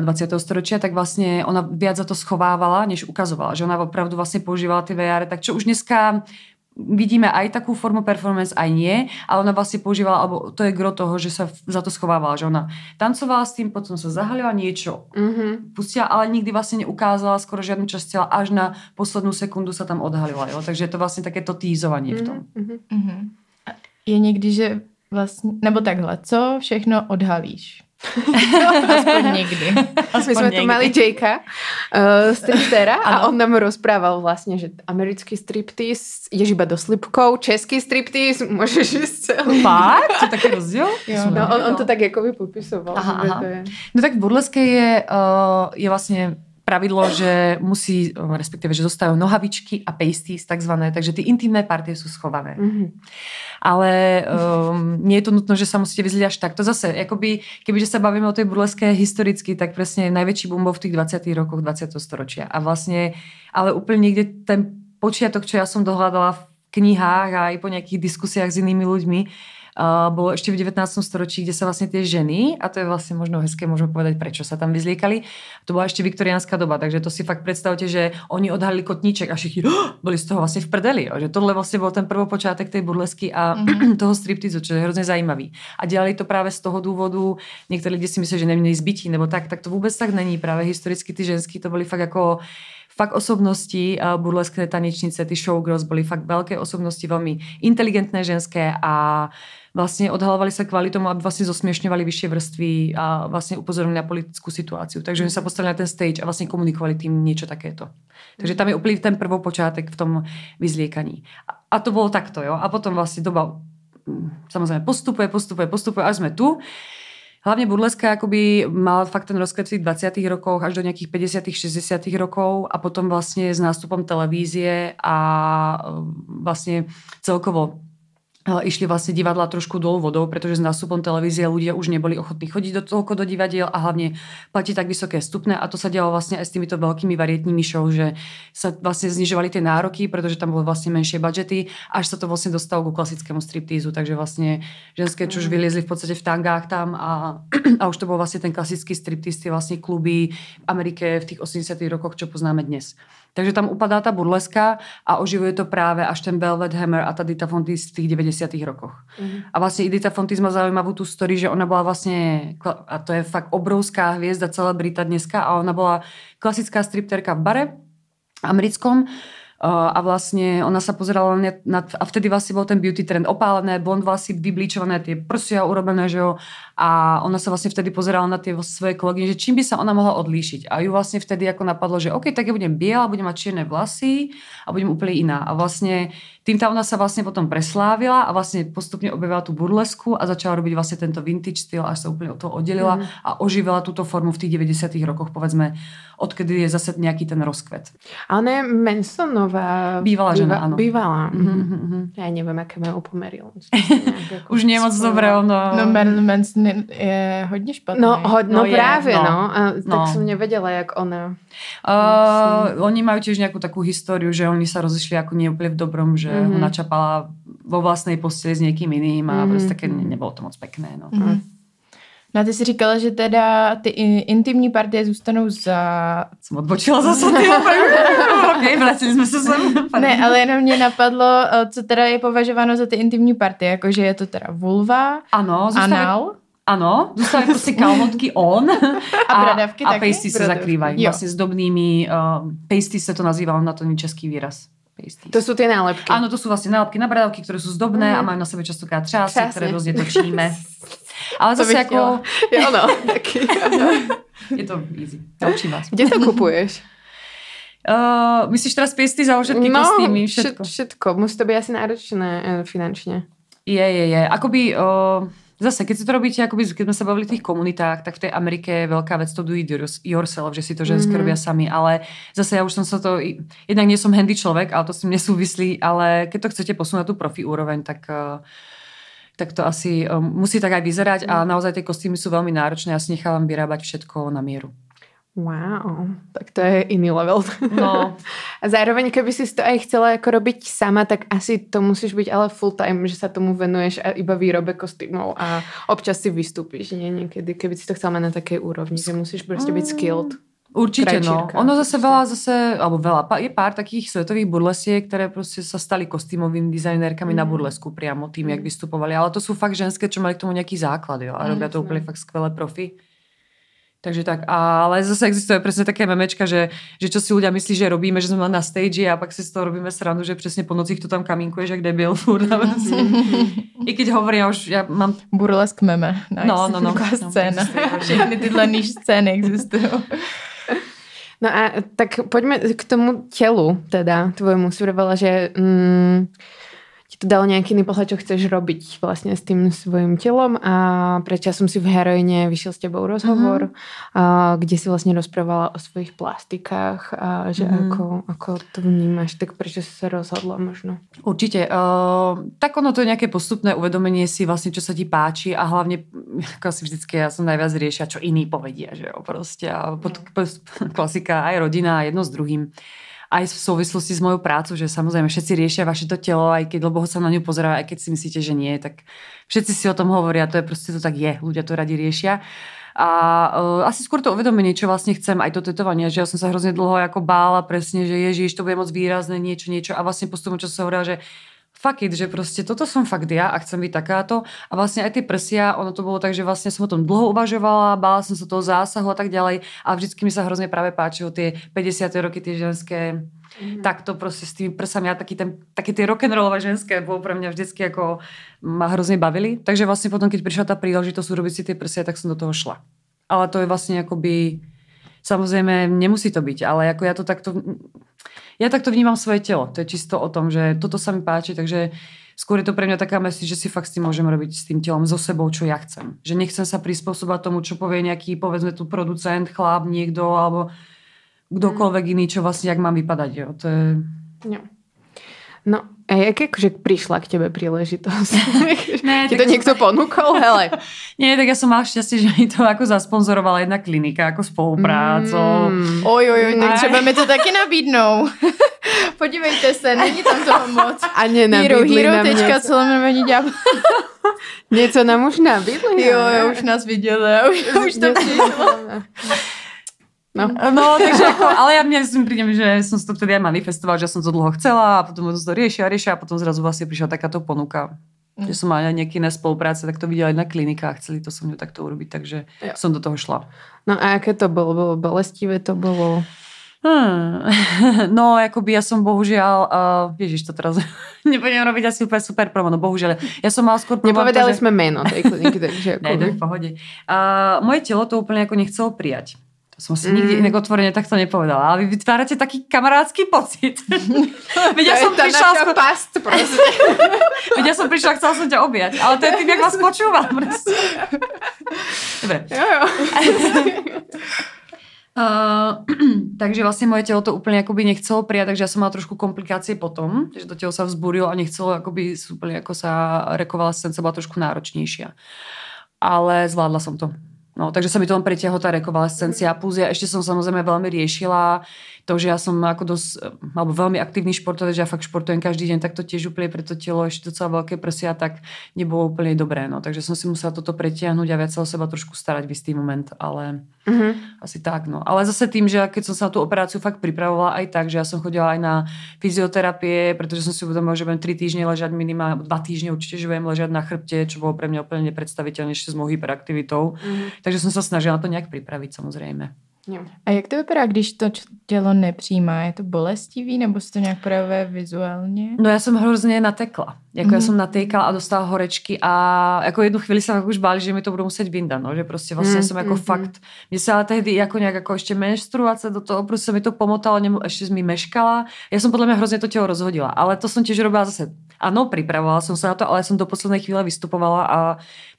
20. storočia, tak vlastne ona viac za to schovávala, než ukazovala. Že ona opravdu vlastne používala tie VR, tak čo už dneska vidíme aj takú formu performance, aj nie, ale ona vlastne používala, alebo to je gro toho, že sa za to schovávala, že ona tancovala s tým, potom sa zahalila niečo, mm-hmm. pustila, ale nikdy vlastne neukázala skoro žiadnu časť tela, až na poslednú sekundu sa tam odhalila. Jo? Takže je to vlastne takéto týzovanie mm-hmm. v tom. Mm-hmm. Je někdy, že vlastně, nebo takhle, co všechno odhalíš? Aspoň niekdy. Aspoň My sme niekdy. tu mali Jakea, uh, striptera a on nám rozprával vlastne, že americký striptease ideš iba do slipkov, český striptease môžeš ísť celý. Fakt? To taký rozdiel? no, on, on to tak ako by popisoval. Aha, aha. No tak v burleske je, uh, je vlastne pravidlo, že musí, respektíve, že zostávajú nohavičky a pasties takzvané, takže tie intimné partie sú schované. Mm-hmm. Ale um, nie je to nutno, že sa musíte vyzliť až takto. Zase, akoby, kebyže sa bavíme o tej burleske historicky, tak presne najväčší boom v tých 20. rokoch 20. storočia. A vlastne, ale úplne niekde ten počiatok, čo ja som dohľadala v knihách a aj po nejakých diskusiách s inými ľuďmi, bolo ešte v 19. storočí, kde sa vlastne tie ženy, a to je vlastne možno hezké, môžeme povedať, prečo sa tam vyzliekali, to bola ešte viktoriánska doba, takže to si fakt predstavte, že oni odhalili kotníček a všichni oh, boli z toho vlastne v prdeli, že tohle vlastne bol ten prvopočátek tej burlesky a mm-hmm. toho striptizu, čo je hrozne zajímavý. A dělali to práve z toho dôvodu, niektorí ľudia si myslia, že neměli zbytí, nebo tak, tak to vôbec tak není. Práve historicky ty ženský to boli fakt ako fakt osobnosti, burleskné tanečnice, ty showgirls boli fakt veľké osobnosti, veľmi inteligentné ženské a vlastne odhalovali sa kvôli tomu, aby vlastne zosmiešňovali vyššie vrstvy a vlastne upozornili na politickú situáciu. Takže oni sa postavili na ten stage a vlastne komunikovali tým niečo takéto. Takže tam je úplne ten prvopočátek v tom vyzliekaní. A to bolo takto, jo. A potom vlastne doba mm, samozrejme postupuje, postupuje, postupuje, až sme tu. Hlavne burleska akoby mal fakt ten rozkvet v tých 20 rokoch až do nejakých 50 60 rokov a potom vlastne s nástupom televízie a mm, vlastne celkovo išli vlastne divadla trošku dolu vodou, pretože s nástupom televízie ľudia už neboli ochotní chodiť do toľko do divadiel a hlavne platí tak vysoké stupne a to sa dialo vlastne aj s týmito veľkými varietnými show, že sa vlastne znižovali tie nároky, pretože tam boli vlastne menšie budžety, až sa to vlastne dostalo ku klasickému striptízu, takže vlastne ženské čo už mm. vyliezli v podstate v tangách tam a, a už to bol vlastne ten klasický striptíz, tie vlastne kluby v Amerike v tých 80 rokoch, čo poznáme dnes. Takže tam upadá tá burleska a oživuje to práve až ten Velvet Hammer a tá Dita Fontis v tých 90 rokoch. Mm-hmm. A vlastne Edita Fontis má zaujímavú tú story, že ona bola vlastne, a to je fakt obrovská hviezda, celebrita dneska, a ona bola klasická stripterka v bare americkom, a vlastne ona sa pozerala na, na, a vtedy vlastne bol ten beauty trend opálené, blond vlasy, vyblíčované, tie prsia urobené, že jo. A ona sa vlastne vtedy pozerala na tie svoje kolegyne, že čím by sa ona mohla odlíšiť. A ju vlastne vtedy ako napadlo, že OK, tak ja budem biela, budem mať čierne vlasy a budem úplne iná. A vlastne týmto ona sa vlastne potom preslávila a vlastne postupne objavila tú burlesku a začala robiť vlastne tento vintage styl, až sa úplne od toho oddelila mm. a oživila túto formu v tých 90 rokoch, povedzme, odkedy je zase nejaký ten rozkvet. A ona je Mansonová. Bývalá žena, áno. Bývalá. Mm-hmm. Mm-hmm. Ja neviem, aké majú pomery. Už nie moc dobré, ono... No Marilyn Manson je hodně špatný. No, ho, no, no práve, no. no. A, tak no. som nevedela, jak ona... Uh, oni majú tiež nejakú takú históriu, že oni sa rozišli ako nie úplne v dobrom, že mm-hmm. ona čapala vo vlastnej posteli s niekým iným a mm-hmm. prostě také nebolo to moc pekné. No. Mm-hmm. No a ty si říkala, že teda ty intimní partie zůstanou za... Jsem odbočila zase, ty ok, vrátili jsme se sem. Ne, ale jenom mě napadlo, eh, co teda je považováno za ty intimní partie, jakože je to teda vulva, ano, zůstaví... anal, Áno, zostávajú proste kalhotky on a, bradavky a, a pasty sa zakrývajú. Jo. Vlastne s dobnými, uh, pasty sa to nazýva, na to český výraz. Pasties. To sú tie nálepky. Áno, to sú vlastne nálepky na bradavky, ktoré sú zdobné mm. a majú na sebe častokrát třásy, ktoré dosť točíme. Ale to zase ako... Je ono, taký. Je to easy. Naučím vás. Kde to kupuješ? Uh, myslíš teraz piesty za všetky no, kostýmy? Všetko. všetko. Musí to byť asi náročné uh, finančne. Je, je, je. Akoby... Uh, Zase, keď si to robíte, akoby, keď sme sa bavili v tých komunitách, tak v tej Amerike je veľká vec to do it yourself, že si to ženské mm-hmm. robia sami, ale zase ja už som sa to, jednak nie som handy človek, ale to s tým nesúvislí, ale keď to chcete posunúť tú profi úroveň, tak uh, tak to asi um, musí tak aj vyzerať a mhm. naozaj tie kostýmy sú veľmi náročné. Ja si nechávam vyrábať všetko na mieru. Wow, tak to je iný level. No. A zároveň, keby si to aj chcela ako robiť sama, tak asi to musíš byť ale full time, že sa tomu venuješ a iba výrobe kostýmov a občas si vystúpiš, nie niekedy, keby si to chcela mať na takej úrovni, že musíš proste byť skilled. Určite, no. Ono zase veľa, zase, alebo veľa, je pár takých svetových burlesiek, ktoré proste sa stali kostýmovými dizajnérkami mm. na burlesku priamo tým, jak vystupovali. Ale to sú fakt ženské, čo mali k tomu nejaký základ, jo. A robia to úplne fakt skvelé profi. Takže tak, ale zase existuje presne také memečka, že, že čo si ľudia myslí, že robíme, že sme na stage a pak si z toho robíme srandu, že presne po nocích to tam kamínkuješ, jak debil. I keď hovorí, ja už ja mám... Burlesk meme. Nice. No, no, no. No, scéna. Všechny tyhle níž scény existují. No a tak poďme k tomu telu, teda tvojmu. Si že mm, ti to dalo nejaký iný pohľad, čo chceš robiť vlastne s tým svojim telom a pred časom si v heroine vyšiel s tebou rozhovor, mm-hmm. a, kde si vlastne rozprávala o svojich plastikách a že mm-hmm. ako, ako to vnímaš, tak prečo si sa rozhodla možno? Určite. Uh, tak ono to je nejaké postupné uvedomenie si vlastne, čo sa ti páči a hlavne, ako si vždycky, ja som najviac riešia, čo iní povedia, že jo, proste. A pod, mm. klasika aj rodina, jedno s druhým aj v súvislosti s mojou prácou, že samozrejme všetci riešia vaše to telo, aj keď lebo sa na ňu pozerajú, aj keď si myslíte, že nie, tak všetci si o tom hovoria, to je proste to tak je, ľudia to radi riešia. A uh, asi skôr to uvedomenie, čo vlastne chcem, aj to tetovanie, že ja som sa hrozne dlho ako bála presne, že ježiš, to bude moc výrazné, niečo, niečo a vlastne postupom čo sa hovorila, že fuck it, že proste toto som fakt ja a chcem byť takáto. A vlastne aj tie prsia, ono to bolo tak, že vlastne som o tom dlho uvažovala, bála som sa toho zásahu a tak ďalej. A vždycky mi sa hrozne práve páčilo tie 50. roky, tie ženské Mm-hmm. Tak to proste s tými prsami a taký ten, také tie rock'n'rollové ženské bolo pre mňa vždycky ako ma hrozne bavili. Takže vlastne potom, keď prišla tá príležitosť urobiť si tie prsia, tak som do toho šla. Ale to je vlastne akoby, samozrejme nemusí to byť, ale ako ja to takto ja takto vnímam svoje telo. To je čisto o tom, že toto sa mi páči, takže skôr je to pre mňa taká mesi, že si fakt s tým môžem robiť s tým telom, so sebou, čo ja chcem. Že nechcem sa prispôsobať tomu, čo povie nejaký, povedzme tu producent, chlap, niekto, alebo kdokoľvek iný, čo vlastne, jak mám vypadať. Jo. To je... No. No, a jak akože prišla k tebe príležitosť? Ne, Ti to niekto som... ponúkol? Hele. Nie, tak ja som mal šťastie, že mi to ako zasponzorovala jedna klinika, ako spoluprácu. Mm. Oj, oj, oj, tak třeba mi to taky nabídnou. Podívejte se, není tam toho moc. A nenabídli Hero, nám něco. Hero, Něco nám už nabídli. Jo, jo, už nás viděli, už, už to přišlo. No. no, takže ako, ale ja si prídem, že som si to vtedy aj manifestoval, že som to dlho chcela a potom to riešila, riešila a potom zrazu vlastne prišla takáto ponuka. Mm. Že som mala nejaké iné spolupráce, tak to videla aj na klinikách, chceli to som ňu takto urobiť, takže ja. som do toho šla. No a aké to bolo? Bolo bolestivé to bolo? Hmm. No, akoby ja som bohužiaľ, uh, ježiš, to teraz nebudem robiť asi úplne super promo, no bohužiaľ. Ja som mal skôr Nepovedali to, že... sme meno tej kliniky, takže... ne, to v pohode. Uh, moje telo to úplne ako nechcelo prijať. To som si mm. nikdy inak otvorene takto nepovedala. Ale vy vytvárate taký kamarádsky pocit. Veď ja som prišla... Sko... past, Veď ja som prišla, chcela som ťa objať. Ale to je tým, jak vás počúvam. Dobre. Jo, jo. Uh, takže vlastne moje telo to úplne akoby nechcelo prijať, takže ja som mala trošku komplikácie potom, že to telo sa vzburilo a nechcelo akoby úplne ako sa rekovalescencia bola trošku náročnejšia. Ale zvládla som to. No, takže sa mi to len pretiahla tá rekovalescencia. Plus ja ešte som samozrejme veľmi riešila to, že ja som ako dosť, alebo veľmi aktívny športovec, že ja fakt športujem každý deň, tak to tiež úplne pre to telo ešte docela veľké prsia, tak nebolo úplne dobré. No. Takže som si musela toto pretiahnuť a viac sa o seba trošku starať v istý moment, ale mm-hmm. asi tak. No. Ale zase tým, že keď som sa na tú operáciu fakt pripravovala aj tak, že ja som chodila aj na fyzioterapie, pretože som si uvedomila, že budem 3 týždne ležať minimálne, 2 týždne určite, že budem ležať na chrbte, čo bolo pre mňa úplne nepredstaviteľné ešte s mojou hyperaktivitou. Mm-hmm. Takže som sa snažila na to nejak pripraviť samozrejme. Jo. A jak to vypadá, když to tělo nepřijímá? Je to bolestivý nebo se to nějak projevuje vizuálně? No já jsem hrozně natekla. Jako mm-hmm. já jsem natejkala a dostala horečky a jako jednu chvíli jsem už báli, že mi to budou muset vyndat, no, že prostě vlastně mm-hmm. jsem jako mm-hmm. fakt, mě se ale tehdy jako nějak jako ještě menstruace do toho, prostě mi to pomotalo, nemu, ještě mi meškala. Já jsem podle mě hrozně to tělo rozhodila, ale to jsem těž robila zase Áno, pripravovala som sa na to, ale som do poslednej chvíle vystupovala a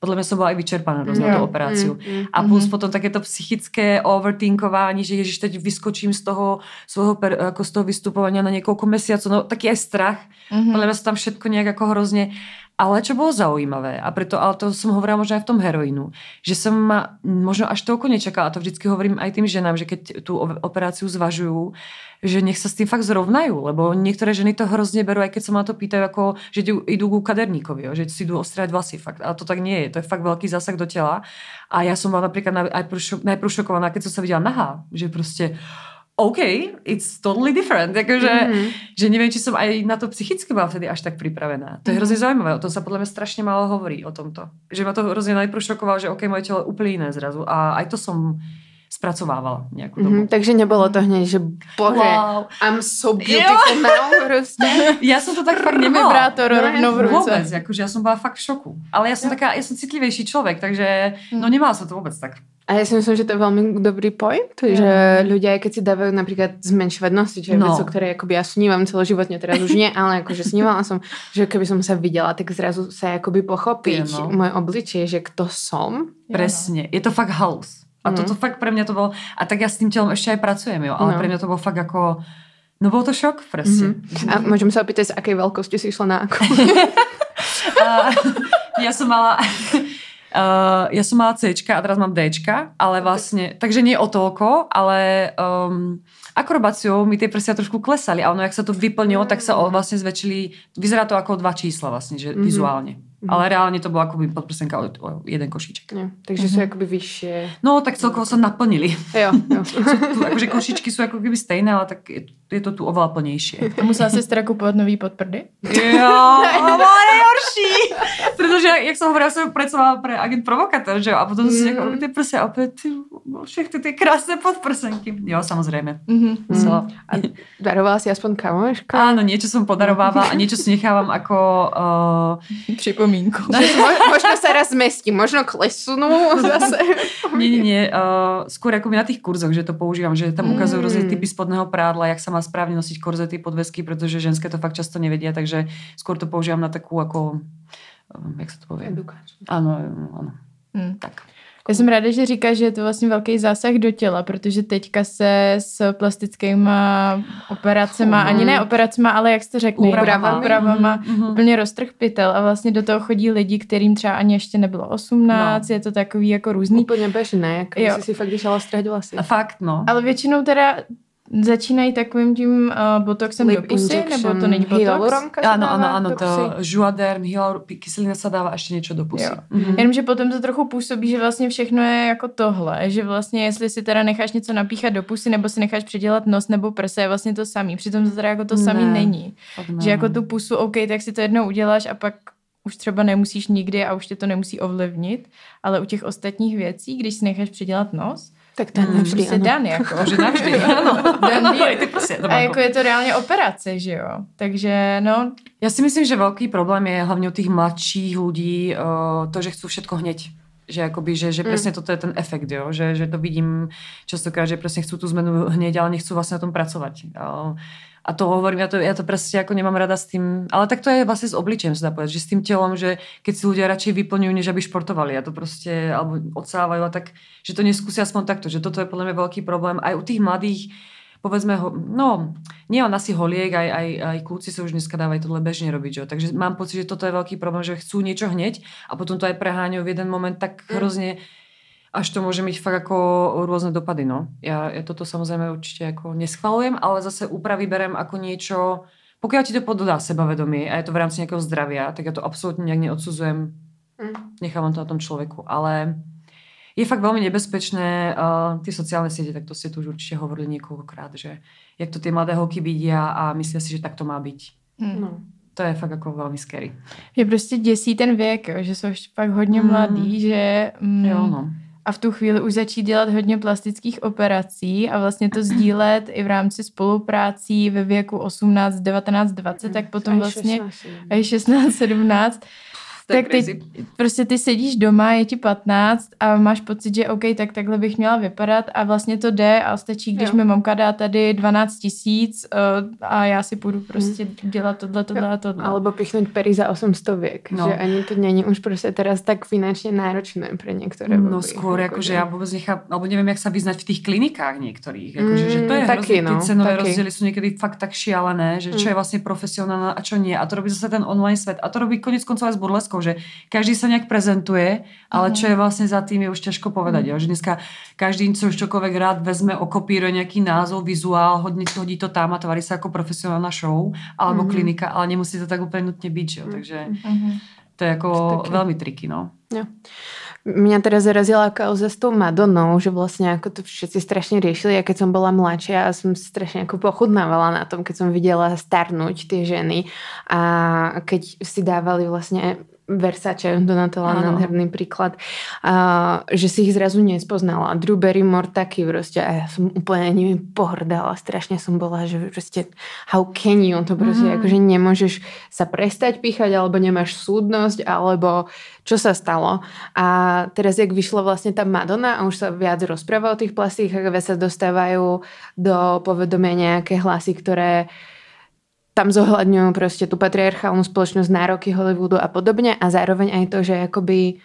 podľa mňa som bola aj vyčerpaná dosť mm, na tú operáciu. Mm, a plus mm. potom takéto psychické overthinkovanie, že ježiš, teď vyskočím z toho svojho, ako z toho vystupovania na niekoľko mesiacov, no taký aj strach. Mm-hmm. Podľa mňa sa tam všetko nejak ako hrozne ale čo bolo zaujímavé, a preto, ale to som hovorila možno aj v tom heroínu, že som ma možno až toľko nečakala, a to vždycky hovorím aj tým ženám, že keď tú operáciu zvažujú, že nech sa s tým fakt zrovnajú, lebo niektoré ženy to hrozne berú, aj keď sa ma to pýtajú, ako, že idú, ku kaderníkovi, že si idú ostrať vlasy. Fakt. Ale to tak nie je, to je fakt veľký zásah do tela. A ja som bola napríklad najprv šokovaná, keď som sa videla nahá, že proste OK, it's totally different. Akože, mm-hmm. že neviem, či som aj na to psychicky bola vtedy až tak pripravená. To je mm-hmm. hrozne zaujímavé, o tom sa podľa mňa strašne málo hovorí o tomto. Že ma to hrozne najprv šokovalo, že OK, moje telo je úplne iné zrazu. A aj to som spracovávala nejakú dobu. Mm-hmm, takže nebolo to hneď, že bože, wow. I'm so beautiful now, proste. Ja som to tak fakt nemala. Vibrátor no, rovno v ruce. Vôbec, akože ja som bola fakt v šoku. Ale ja som ja. taká, ja som citlivejší človek, takže no mhm. nemala som to vôbec tak. A ja si myslím, že to je veľmi dobrý point, ja. že ľudia, keď si dávajú napríklad zmenšovať nosy, čo je no. vec, o ktorej akoby ja snívam celoživotne, teraz už nie, ale akože snívala som, že keby som sa videla, tak zrazu sa akoby pochopiť ja, no. moje obličie, že kto som. Presne, je to fakt halus. A mm. toto fakt pre mňa to bolo, a tak ja s tým telom ešte aj pracujem, jo, ale no. pre mňa to bolo fakt ako, no bol to šok, presne. Mm-hmm. A môžem sa opýtať, z akej veľkosti si išla na ako? ja som mala Uh, ja som mala C a teraz mám D, ale vlastne, takže nie o toľko, ale um, akrobáciou mi tie prsia trošku klesali a ono, jak sa to vyplnilo, tak sa vlastne zväčšili, vyzerá to ako dva čísla vlastne, že mm-hmm. vizuálne. Mm-hmm. Ale reálne to bolo akoby podprsenka o, o jeden košíček. Ja, takže mm-hmm. sú akoby vyššie. No, tak celkovo sa naplnili. Jo, jo. tu, akože košičky sú ako keby stejné, ale tak je, je to tu oveľa plnejšie. A musela si teda kúpovať nový podprdy? Jo, bolo nejhorší. Pretože, jak som hovorila, som pracovala pre agent provokator, že jo? A potom mm. si ako tie prsia, opäť, ty, všetky tie krásne podprsenky. Jo, samozrejme. Mm-hmm. So. A darovala si aspoň kamoška? Áno, niečo som podarovávala a niečo si nechávam ako... Uh, Pripomínku. možno sa raz zmestím, možno klesunú zase. nie, nie, nie. Uh, skôr ako na tých kurzoch, že to používam, že tam ukazujú mm. rôzne typy spodného prádla, jak sa má správne nosiť korzety, podvesky, pretože ženské to fakt často nevedia, takže skôr to používam na takú ako, um, jak sa to povie? Edukáciu. Áno, áno. Mm. Tak. Já jsem ráda, že říkáš, že je to vlastně velký zásah do těla, protože teďka se s plastickými operacemi, ani ne operacemi, ale jak jste řekli, úpravama, úpravama mm-hmm. úplně roztrh pytel a vlastně do toho chodí lidi, kterým třeba ani ještě nebylo 18, no. je to takový jako různý. Úplně běžné, jako si fakt šla střehat vlasy. Fakt, no. Ale většinou teda Začínají takovým tím uh, botoxem Lip do pusy, nebo to není botox? Áno, áno, áno, to žuaderm, kyselina sa dáva ještě něco do pusy. Mm-hmm. Jenomže potom to trochu působí, že vlastně všechno je jako tohle, že vlastně jestli si teda necháš něco napíchat do pusy, nebo si necháš předělat nos nebo prse, je vlastně to samý. Přitom to teda jako to samý ne, není. Ne. Že jako tu pusu, OK, tak si to jednou uděláš a pak už třeba nemusíš nikdy a už tě to nemusí ovlivnit, ale u těch ostatních věcí, když si necháš předělat nos, Tak to je mm, navždy, prostě dan, jako. Že navždy, ano. Dan Aj ty prostě, A jako je to reálně operace, že jo? Takže no... Ja si myslím, že veľký problém je hlavne u tých mladších ľudí uh, to, že chcú všetko hneď že, akoby, že, že presne mm. toto je ten efekt, jo? Že, že to vidím častokrát, že presne chcú tú zmenu hneď, ale nechcú vlastne na tom pracovať. A to hovorím, ja to, ja to presne ako nemám rada s tým, ale tak to je vlastne s obličejem, sa dá povedať, že s tým telom, že keď si ľudia radšej vyplňujú, než aby športovali a to proste, alebo odsávajú a tak, že to neskúsia aspoň takto, že toto je podľa mňa veľký problém aj u tých mladých, povedzme, ho, no, nie on asi holiek, aj, aj, aj kľúci sa už dneska dávajú tohle bežne robiť, že? takže mám pocit, že toto je veľký problém, že chcú niečo hneď a potom to aj preháňajú v jeden moment tak mm. Až to môže mať fakt ako rôzne dopady, no. Ja, ja toto samozrejme určite ako neschvalujem, ale zase úpravy berem ako niečo, pokiaľ ti to pododá sebavedomie a je to v rámci nejakého zdravia, tak ja to absolútne nejak neodsudzujem. Mm. Nechávam to na tom človeku, ale je fakt veľmi nebezpečné uh, tie sociálne siete, tak to ste tu už určite hovorili niekoľkokrát, že jak to tie mladé holky vidia a myslia si, že tak to má byť. Mm. No. To je fakt jako velmi scary. Je prostě děsí ten věk, že jsou fakt hodně mm. mladý, že... Mm, jo, no a v tu chvíli už začít dělat hodně plastických operací a vlastně to sdílet i v rámci spoluprácí ve věku 18, 19, 20, tak potom vlastně i 16, 17, tak ty, prostě ty sedíš doma, je ti 15 a máš pocit, že OK, tak takhle bych měla vypadat a vlastně to jde a stačí, když jo. mi mamka dá tady 12 tisíc uh, a já si půjdu prostě hmm. dělat tohle, tohle a tohle. Alebo pichnout pery za 800 věk, no. že ani to není už prostě teraz tak finančně náročné pro některé No skôr, jako, že já vůbec nechám, alebo nevím, jak se vyznať v těch klinikách některých, jako, mm, že, to je taky, hrozně, no, ty cenové taky. rozdíly jsou někdy fakt tak šialené, že čo mm. je vlastně profesionálne a čo nie. A to robí zase ten online svet. A to robí konec koncov aj s burleskou, že každý sa nejak prezentuje, ale čo je vlastne za tým je už ťažko povedať. Jo? Že dneska každý, co už čokoľvek rád vezme, okopíruje nejaký názov, vizuál, hodí, hodí to tam a tvári sa ako profesionálna show alebo mm-hmm. klinika, ale nemusí to tak úplne nutne byť. Jo? Takže mm-hmm. to je ako veľmi triky. No. Ja. Mňa teda zarazila kauza s tou Madonou, že vlastne ako to všetci strašne riešili. Ja keď som bola mladšia a som strašne ako pochudnávala na tom, keď som videla starnúť tie ženy a keď si dávali vlastne Versace, Donatella, nádherný príklad, a, že si ich zrazu nespoznala. Drew Barrymore taký proste a ja som úplne nimi pohrdala, strašne som bola, že proste how can you, to proste mm. akože nemôžeš sa prestať píchať, alebo nemáš súdnosť, alebo čo sa stalo. A teraz, jak vyšla vlastne tá Madonna a už sa viac rozpráva o tých plastikách, sa dostávajú do povedomia nejaké hlasy, ktoré tam zohľadňujú proste tú patriarchálnu spoločnosť, nároky Hollywoodu a podobne a zároveň aj to, že akoby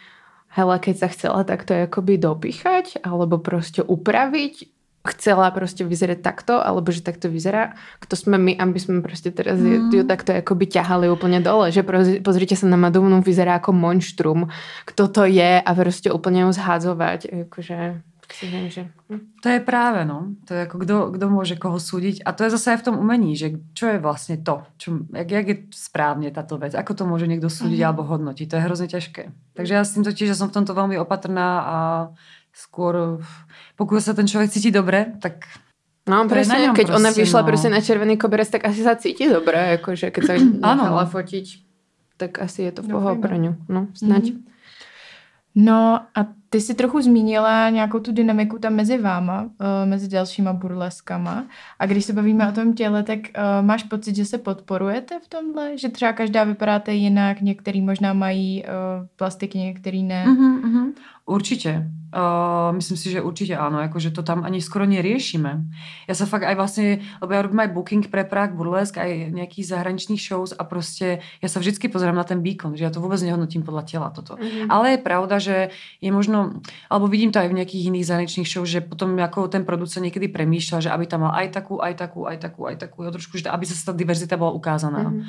hele, keď sa chcela takto akoby dopíchať alebo proste upraviť, chcela proste vyzerať takto, alebo že takto vyzerá. Kto sme my, aby sme proste teraz mm. ju takto akoby ťahali úplne dole, že pozrite sa na Madovnu, vyzerá ako monštrum. Kto to je a proste úplne ju zhádzovať. Akože si viem, že... Hm. To je práve, no. To je ako kto, kto môže koho súdiť. A to je zase aj v tom umení, že čo je vlastne to. Čo, jak, jak je správne táto vec. Ako to môže niekto súdiť mm-hmm. alebo hodnotiť. To je hrozne ťažké. Takže ja s týmto tiež, že som v tomto veľmi opatrná a skôr pokud sa ten človek cíti dobre, tak No presne, keď proste, ona vyšla no. proste na červený koberec, tak asi sa cíti dobre, akože keď sa nechala fotiť, tak asi je to v poho pre ňu. No, snaď. Mm-hmm. No a ty si trochu zmínila nějakou tu dynamiku tam mezi váma, uh, mezi dalšíma burleskama. A když se bavíme o tom těle, tak uh, máš pocit, že se podporujete v tomhle? Že třeba každá vypadáte jinak, některý možná mají uh, plastiky, některý ne? Uh-huh, uh-huh. Určite. Uh, myslím si, že určite áno, akože to tam ani skoro neriešime. Ja sa fakt aj vlastne, lebo ja robím aj booking pre Prague, Burlesk, aj nejakých zahraničných shows a proste ja sa vždycky pozerám na ten výkon, že ja to vôbec nehodnotím podľa tela toto. Mm-hmm. Ale je pravda, že je možno, alebo vidím to aj v nejakých iných zahraničných shows, že potom ako ten producent niekedy premýšľa, že aby tam mal aj takú, aj takú, aj takú, aj takú, ja trošku, že aby sa tá diverzita bola ukázaná. Mm-hmm.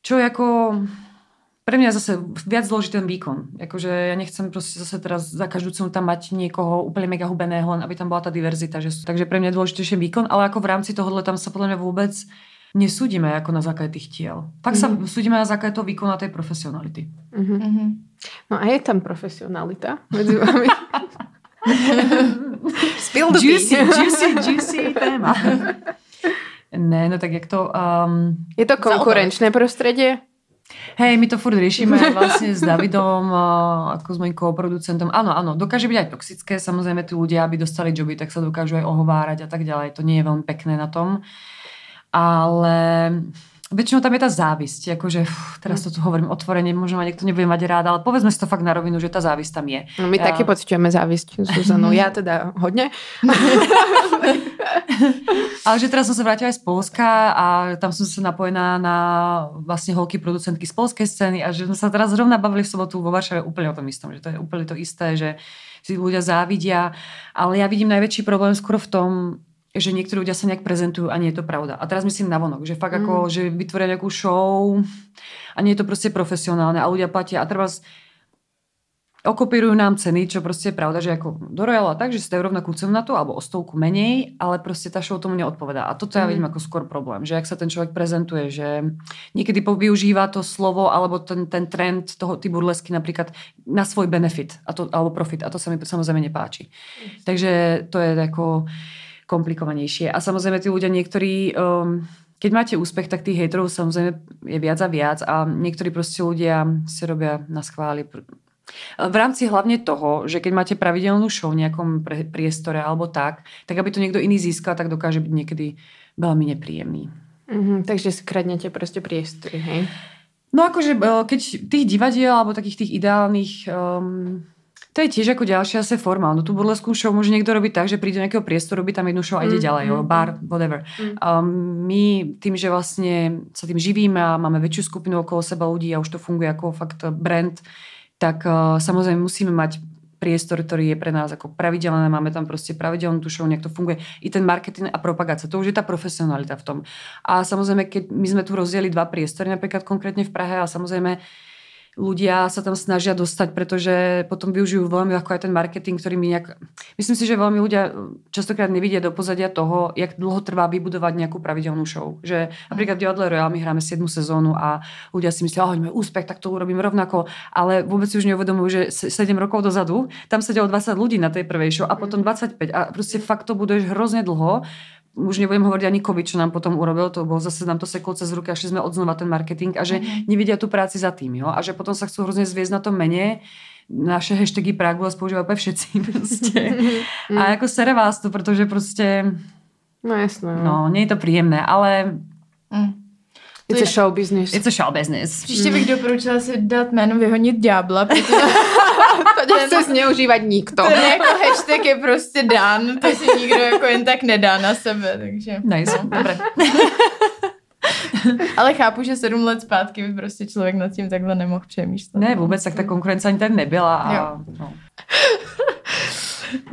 Čo ako pre mňa zase viac zložitý ten výkon. Akože ja nechcem proste zase teraz za každú cenu tam mať niekoho úplne mega hubeného, len aby tam bola tá diverzita. Že, takže pre mňa je dôležitejšie výkon, ale ako v rámci tohohle tam sa podľa mňa vôbec nesúdime ako na základe tých tiel. Tak mm-hmm. sa súdime na základe toho výkona tej profesionality. Mm-hmm. No a je tam profesionalita medzi vami? Spill the juicy, juicy, juicy téma. Ne, no tak jak to... Um, je to konkurenčné prostredie? Hej, my to furt riešime vlastne s Davidom, ako s mojím koproducentom. Áno, áno, dokáže byť aj toxické. Samozrejme, tí ľudia, aby dostali joby, tak sa dokážu aj ohovárať a tak ďalej. To nie je veľmi pekné na tom. Ale väčšinou tam je tá závisť, akože uf, teraz to tu hovorím otvorene, možno ma niekto nebude mať rád, ale povedzme si to fakt na rovinu, že tá závisť tam je. No my ja... taky pocitujeme závisť, Suzanou. Ja teda hodne. ale že teraz som sa vrátila aj z Polska a tam som sa napojená na vlastne holky producentky z polskej scény a že sme sa teraz zrovna bavili v sobotu vo Varšave úplne o tom istom, že to je úplne to isté, že si ľudia závidia, ale ja vidím najväčší problém skôr v tom, že niektorí ľudia sa nejak prezentujú a nie je to pravda. A teraz myslím na vonok, že fakt mm. ako, že vytvoria nejakú show a nie je to proste profesionálne a ľudia platia a treba okopírujú nám ceny, čo proste je pravda, že ako do Royala tak, že ste rovnakú cenu na to, alebo o stovku menej, ale proste tá show tomu neodpovedá. A toto ja mm. vidím ako skôr problém, že ak sa ten človek prezentuje, že niekedy využíva to slovo alebo ten, ten trend toho ty burlesky napríklad na svoj benefit a to, alebo profit a to sa mi samozrejme nepáči. Mm. Takže to je ako komplikovanejšie. A samozrejme tí ľudia niektorí... Um, keď máte úspech, tak tých hejterov samozrejme je viac a viac a niektorí proste ľudia si robia na schváli. V rámci hlavne toho, že keď máte pravidelnú show v nejakom priestore alebo tak, tak aby to niekto iný získal, tak dokáže byť niekedy veľmi nepríjemný. Mm-hmm, takže si kradnete proste priestory, hej? No akože, e, keď tých divadiel alebo takých tých ideálnych um, to je tiež ako ďalšia asi forma. No tú burleskú show môže niekto robiť tak, že príde do nejakého priestoru, robí tam jednu show a ide mm, ďalej, mm, bar, whatever. Mm. Um, my tým, že vlastne sa tým živíme a máme väčšiu skupinu okolo seba ľudí a už to funguje ako fakt brand, tak uh, samozrejme musíme mať priestor, ktorý je pre nás ako pravidelné, máme tam proste pravidelnú tú show, nejak to funguje. I ten marketing a propagácia, to už je tá profesionalita v tom. A samozrejme, keď my sme tu rozdieli dva priestory, napríklad konkrétne v Prahe a samozrejme ľudia sa tam snažia dostať, pretože potom využijú veľmi ako aj ten marketing, ktorý mi nejak... Myslím si, že veľmi ľudia častokrát nevidia do pozadia toho, jak dlho trvá vybudovať nejakú pravidelnú show. Že napríklad v Divadle Royal my hráme 7 sezónu a ľudia si myslia, máme úspech, tak to urobím rovnako, ale vôbec si už neuvedomujú, že 7 rokov dozadu tam sedelo 20 ľudí na tej prvej show a potom 25 a proste fakt to budeš hrozne dlho už nebudem hovoriť ani COVID, čo nám potom urobil, to bolo zase nám to seklo cez ruky a šli sme odznova ten marketing a že mm-hmm. nevidia tú práci za tým, jo? a že potom sa chcú hrozne zviezť na tom mene, naše hashtagy Prague používajú úplne všetci proste. Mm-hmm. A ako sere vás to, pretože proste... No jasné. No, no nie je to príjemné, ale... Mm. It's a show business. It's a show business. Příště bych doporučila si dát jméno vyhonit ďábla, protože to nechce zneužívat nikto. Ten jako hashtag je prostě dán, to si nikdo jako jen tak nedá na sebe, takže... Nice, no. dobré. Ale chápu, že sedm let zpátky by prostě člověk nad tím takhle nemohl přemýšlet. Ne, vůbec, tak ta konkurence ani tak nebyla. A, no.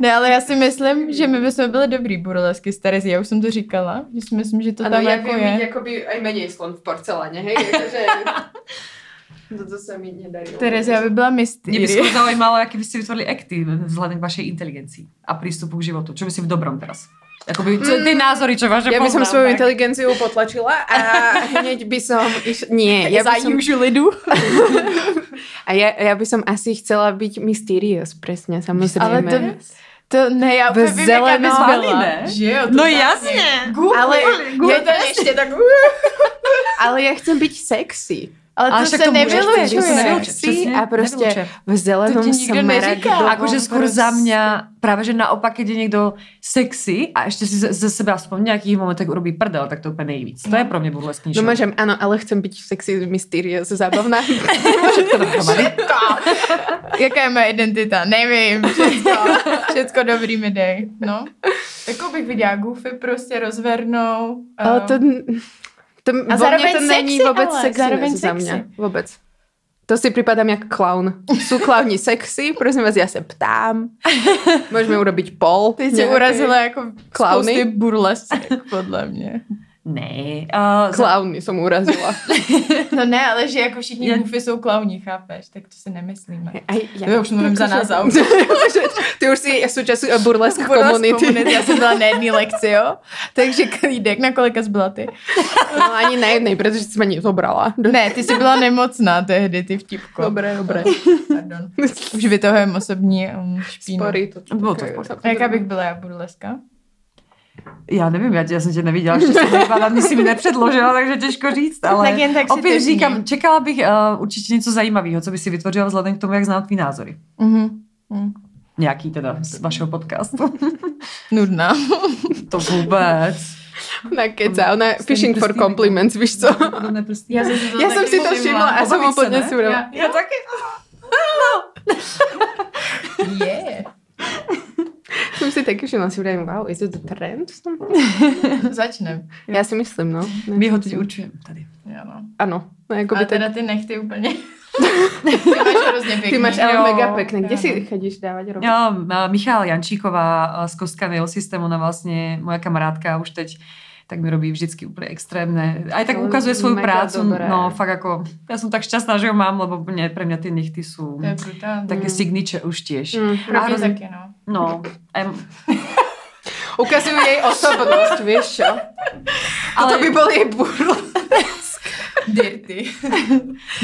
Ne, ale já si myslím, že my bychom byli dobrý burlesky z Terezy. Já už jsem to říkala, že si myslím, že to ano, tam jako je. Ano, jakoby aj menej slon v porceláně, hej? Jakože... Toto sa mi nedarilo. Terezia by byla mystýrie. Mne by skôr zaujímalo, aké by ste vytvorili akty vzhľadom k vašej inteligencii a prístupu k životu. Čo by si v dobrom teraz? Akoby, čo, tie názory, čo vaše Ja by som svoju tak. inteligenciu potlačila a hneď by som... Iš... Nie, ja by som... lidu. a ja, ja by som asi chcela byť mysterious, presne, samozrejme. Ale to... To ne, já úplně vím, jaká bys byla. Ne? Že jo, no jasně. Google, ale Google, to ještě tak... ale ja chcem byť sexy. Ale to, se nevylučuje. A prostě v zelenom smaragdu. Akože skôr za mňa, práve že naopak, keď je niekto sexy a ešte si ze seba aspoň v nejakých momentech urobí prdel, tak to úplne nejvíc. To je pro mňa burleskný No môžem, áno, ale chcem byť sexy, mysterious, zábavná. Všetko dohromady. Jaká je moje identita? Nevím. Všetko, všetko dobrý mi dej. No. Takovou bych viděla goofy prostě rozvernou. Ale to... To, a zároveň to sexy, není vôbec ale, sexy zároveň za mňa. Vôbec. To si pripadám jak klaun. Sú klauni sexy, prosím vás, ja sa ptám. Môžeme urobiť pol. Ty si urazila ako klauny. burlesek, podľa mňa. Ne. Uh, Klauny som urazila. no ne, ale že jako všichni ja... bufy jsou klauní, chápeš? Tak to si nemyslíme. Aj, ja, ja už mluvím za nás Ty už si súčasť burlesk komunity. Ja som byla na jednej lekcii, jo? Takže klídek, na kolika jsi byla ty? No ani na jednej, pretože si ma nezobrala. Ne, ty si byla nemocná tehdy, ty vtipko. Dobré, dobré. Pardon. Už vytohujem osobní um, špínu. Spory, to, to, to, to, Jaká bych byla já burleska? Já nevím, já, já jsem tě neviděla, ještě jsem nevypadala, ani si mi nepředložila, takže těžko říct, ale Tak jen tak opět typni. říkám, čekala bych uh, určitě něco zajímavého, co by si vytvořila vzhledem k tomu, jak znám tvý názory. Mhm. Mhm. Nějaký teda z vašeho podcastu. Nudná. to vůbec. Ona keca, ona je fishing for compliments, víš co? Já jsem si to, Já jsem si to všimla. a jsem úplně surova. Já, Já taky. Je. Jsem si taky všimla, si vravím, wow, is it a trend? Začnem. Já si myslím, no. My ho teď určujeme tady. Jo, no. Ano, no jako A tak... teda ty nechty úplně. ty máš hrozně pěkný. Ty máš Jo. ale mega pekné. Kde si no. chodíš dávať robiť? Jo, Michal Jančíková a z Kostka Nail System, ona vlastně, moja kamarádka už teď tak mi robí vždycky úplně extrémne. Aj tak ukazuje svoju prácu. dobré. No fakt ako, ja som tak šťastná, že ho mám, lebo mne, pre mňa tie nechty sú také signature už tiež. Mm. Pro mě hrozně- taky, no. No, em, Ukazujú jej osobnosť, vieš čo? Ale... To by bol jej burl. Dirty.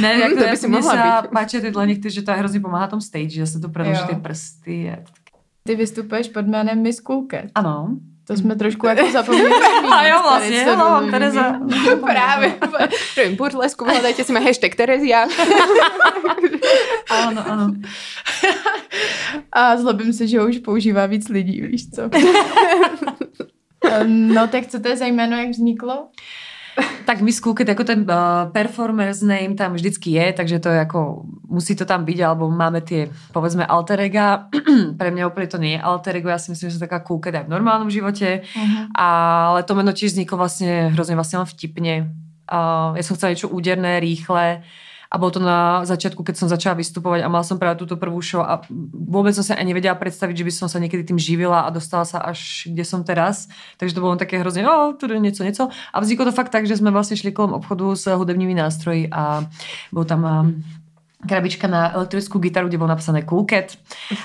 ne, Mm, to by si mohla sa byť. páčia tyhle nechty, že to hrozně pomáhá tom stage, že sa to predlží ty prsty. A... Ty vystupuješ pod jménem Miss Coolcat. Ano. To jsme trošku jako zapomněli. A jo, vlastně, hello, že- Tereza. Práve. Prvým burlesku, hľadajte si ma hashtag Terezia. Ano, ano. A zlobím se, že ho už používá víc lidí, víš co? no tak co to je za jméno, jak vzniklo? Tak Miss Coolcat, ako ten uh, performer's name tam vždycky je, takže to je ako, musí to tam byť, alebo máme tie, povedzme, alter ega. Pre mňa úplne to nie je alter ego, ja si myslím, že som taká Coolcat aj v normálnom živote, Uh-huh. ale to meno tiež vzniklo vlastne hrozne vlastne len vtipne. Uh, ja som chcela niečo úderné, rýchle a bolo to na začiatku, keď som začala vystupovať a mala som práve túto prvú show a vôbec som sa ani nevedela predstaviť, že by som sa niekedy tým živila a dostala sa až kde som teraz. Takže to bolo také hrozne, o, tu niečo, niečo. A vzniklo to fakt tak, že sme vlastne šli kolem obchodu s hudebnými nástroji a bol tam krabička na elektrickú gitaru, kde bolo napísané Cool Cat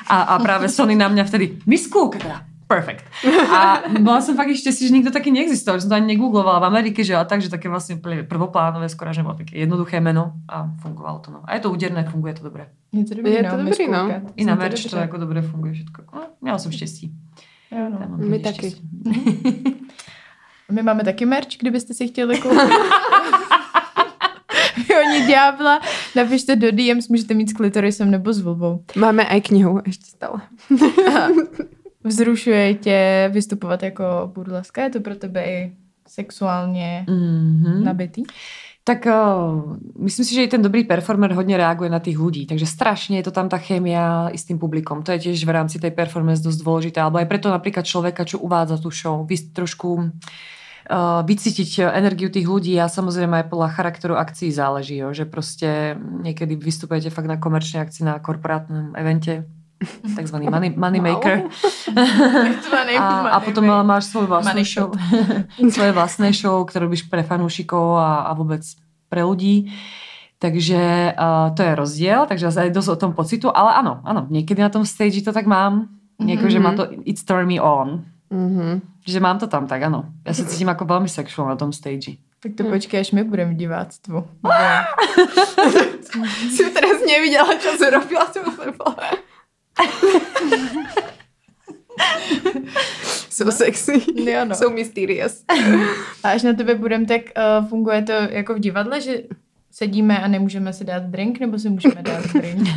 a, a práve Sony na mňa vtedy Miss Cool Cat, perfect. A bola som fakt ešte si, že nikto taký neexistoval, že som to ani negooglovala v Amerike, že a tak, že také vlastne prvoplánové, skoro, že bolo také jednoduché meno a fungovalo to. No. A je to úderné, funguje to dobre. Je to dobrý, Je no, to dobrý, no. I na merch to dobře. jako dobre funguje všetko. No, měla som štěstí. Jo, no. My taky. My máme taky merch, kdybyste si chtěli koupit. Oni ďábla, napište do DMs, můžete mít s klitorisem nebo s vulvou. Máme aj knihu ešte stále. Vzrušuje tě vystupovat jako burleska? Je to pro tebe i sexuálně Mhm. nabitý? Tak uh, myslím si, že i ten dobrý performer hodně reaguje na tých ľudí, takže strašne je to tam tá chémia i s tým publikom. To je tiež v rámci tej performance dosť dôležité, alebo aj preto napríklad človeka, čo uvádza tú show, vy trošku uh, vycítiť energiu tých ľudí a samozrejme aj podľa charakteru akcií záleží, jo, že proste niekedy vystupujete fakt na komerčnej akcii, na korporátnom evente, takzvaný money, money Wow. maker. A, a potom máš svoju vlastnú show. svoje vlastné show, ktoré robíš pre fanúšikov a, a vôbec pre ľudí. Takže uh, to je rozdiel, takže aj dosť o tom pocitu, ale áno, áno, niekedy na tom stage to tak mám, Nieko, že má to it's turn me on. Mhm. Že mám to tam tak, áno. Ja sa cítim ako veľmi sexuál na tom stage. Tak to počkej, až my budeme v diváctvu. Si teraz nevidela, čo si robila, som. so sexy. Jo, no. So mysterious. A až na tebe budeme, tak uh, funguje to jako v divadle, že sedíme a nemůžeme si dát drink, nebo si můžeme dát drink?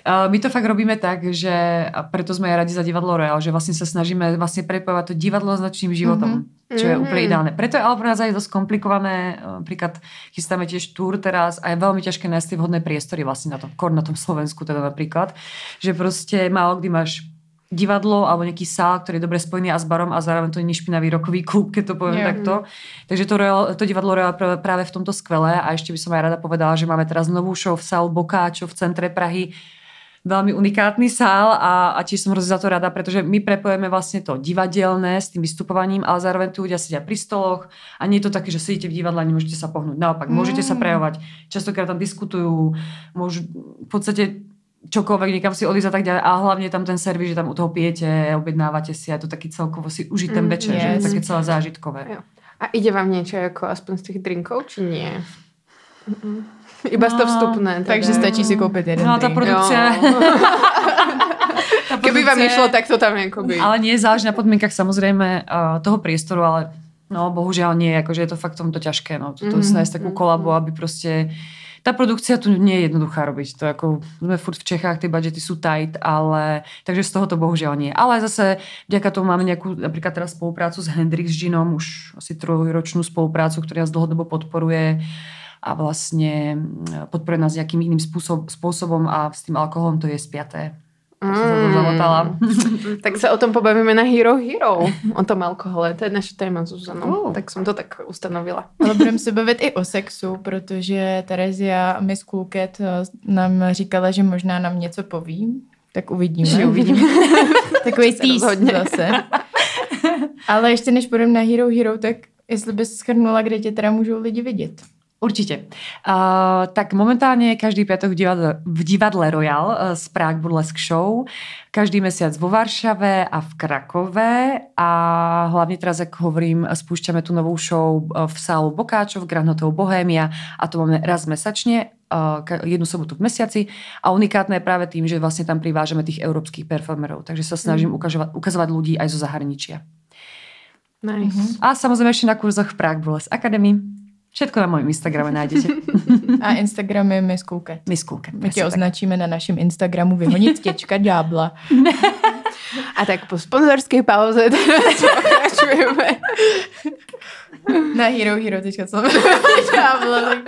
Uh, my to fakt robíme tak, že a preto sme aj radi za divadlo Royal, že vlastne sa snažíme vlastne prepojovať to divadlo s nočným životom, mm-hmm. čo je Mhm. úplne ideálne. Preto je ale pre nás aj dosť komplikované, uh, napríklad chystáme tiež túr teraz a je veľmi ťažké nájsť tie vhodné priestory vlastne na tom, kor na tom Slovensku teda napríklad, že proste málo kdy máš divadlo alebo nejaký sál, ktorý je dobre spojený a s barom a zároveň to nie špinavý rokový klub, keď to poviem Jo. takto. Takže to, Royal, to divadlo Royal pr- práve v tomto skvelé a ešte by som aj rada povedala, že máme teraz novú show v sál Bokáčo v centre Prahy, veľmi unikátny sál a, a tiež som hrozne za to rada, pretože my prepojeme vlastne to divadelné s tým vystupovaním, ale zároveň tu ľudia sedia pri stoloch a nie je to také, že sedíte v divadle a nemôžete sa pohnúť. Naopak, môžete sa Mm. prejavovať. Častokrát tam diskutujú, môžu v podstate čokoľvek, niekam si odísť a tak ďalej. A hlavne tam ten servis, že tam u toho pijete, objednávate si a to taký celkovo si užiť ten Mm, večer, že je yes. to také celé zážitkové. Jo. A ide vám niečo ako aspoň z tých drinkov, či nie? Mm-mm. Iba no, to vstupné. Teda. Takže stačí si koupit jeden No tá produkcia... Jo. Keby vám išlo, tak to tam by... Ale nie, záleží na podmienkach samozrejme uh, toho priestoru, ale no bohužiaľ nie, akože je to fakt tomto ťažké. No. To, to mm-hmm. nájsť takú kolabo, aby proste tá produkcia tu nie je jednoduchá robiť. To ako, sme furt v Čechách, tie budžety sú tight, ale takže z toho to bohužiaľ nie. Ale zase vďaka tomu máme nejakú napríklad teraz spoluprácu s Hendrix Ginom, už asi trojročnú spoluprácu, ktorá nás dlhodobo podporuje a vlastne podporuje nás nejakým iným spôsob, spôsobom a s tým alkoholom to je spiaté. Mm. tak sa o tom pobavíme na Hero Hero. O tom alkohole. To je naše téma, Zuzano. Uh. Tak jsem to tak ustanovila. Ale budeme se bavit i o sexu, protože Terezia Miss eh, nám říkala, že možná nám něco poví. Tak uvidíme. Že uvidíme. Takový týs zase. Ale ještě než půjdeme na Hero Hero, tak jestli bys schrnula, kde tě teda můžou lidi vidět. Určite. Uh, tak momentálne každý piatok v divadle, v divadle Royal uh, z Prague Burlesque Show, každý mesiac vo Varšave a v Krakove a hlavne teraz, ako hovorím, spúšťame tú novú show v sálu Bokáčov, Grand Hotel Bohemia a to máme raz mesačne, uh, jednu sobotu v mesiaci a unikátne je práve tým, že vlastne tam privážame tých európskych performerov, takže sa snažím mm. ukazovať, ukazovať ľudí aj zo zahraničia. Nice. Mm-hmm. A samozrejme ešte na kurzoch v Prague Burlesque Academy. Všetko na mojom Instagrame nájdete. A Instagram je. Miss Kouket. My tě označíme na našem Instagramu vyhonit těčka ďábla. A tak po sponzorské pauze pokračujeme. Na hero hero ďábla.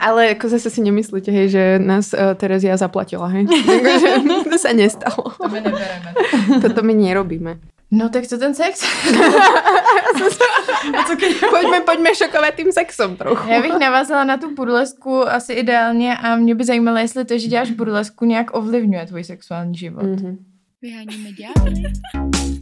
Ale ako zase si nemyslíte, hej, že nás uh, Terezia zaplatila, hej? Takže to sa nestalo. To my nebereme. Toto my nerobíme. No tak co ten sex? Co keď... Pojďme, pojďme šokovat tím sexem trochu. Já bych navázala na tu burlesku asi ideálně a mě by zajímalo, jestli to, že děláš burlesku, nějak ovlivňuje tvůj sexuální život. Mm-hmm. Vyháníme ďábly.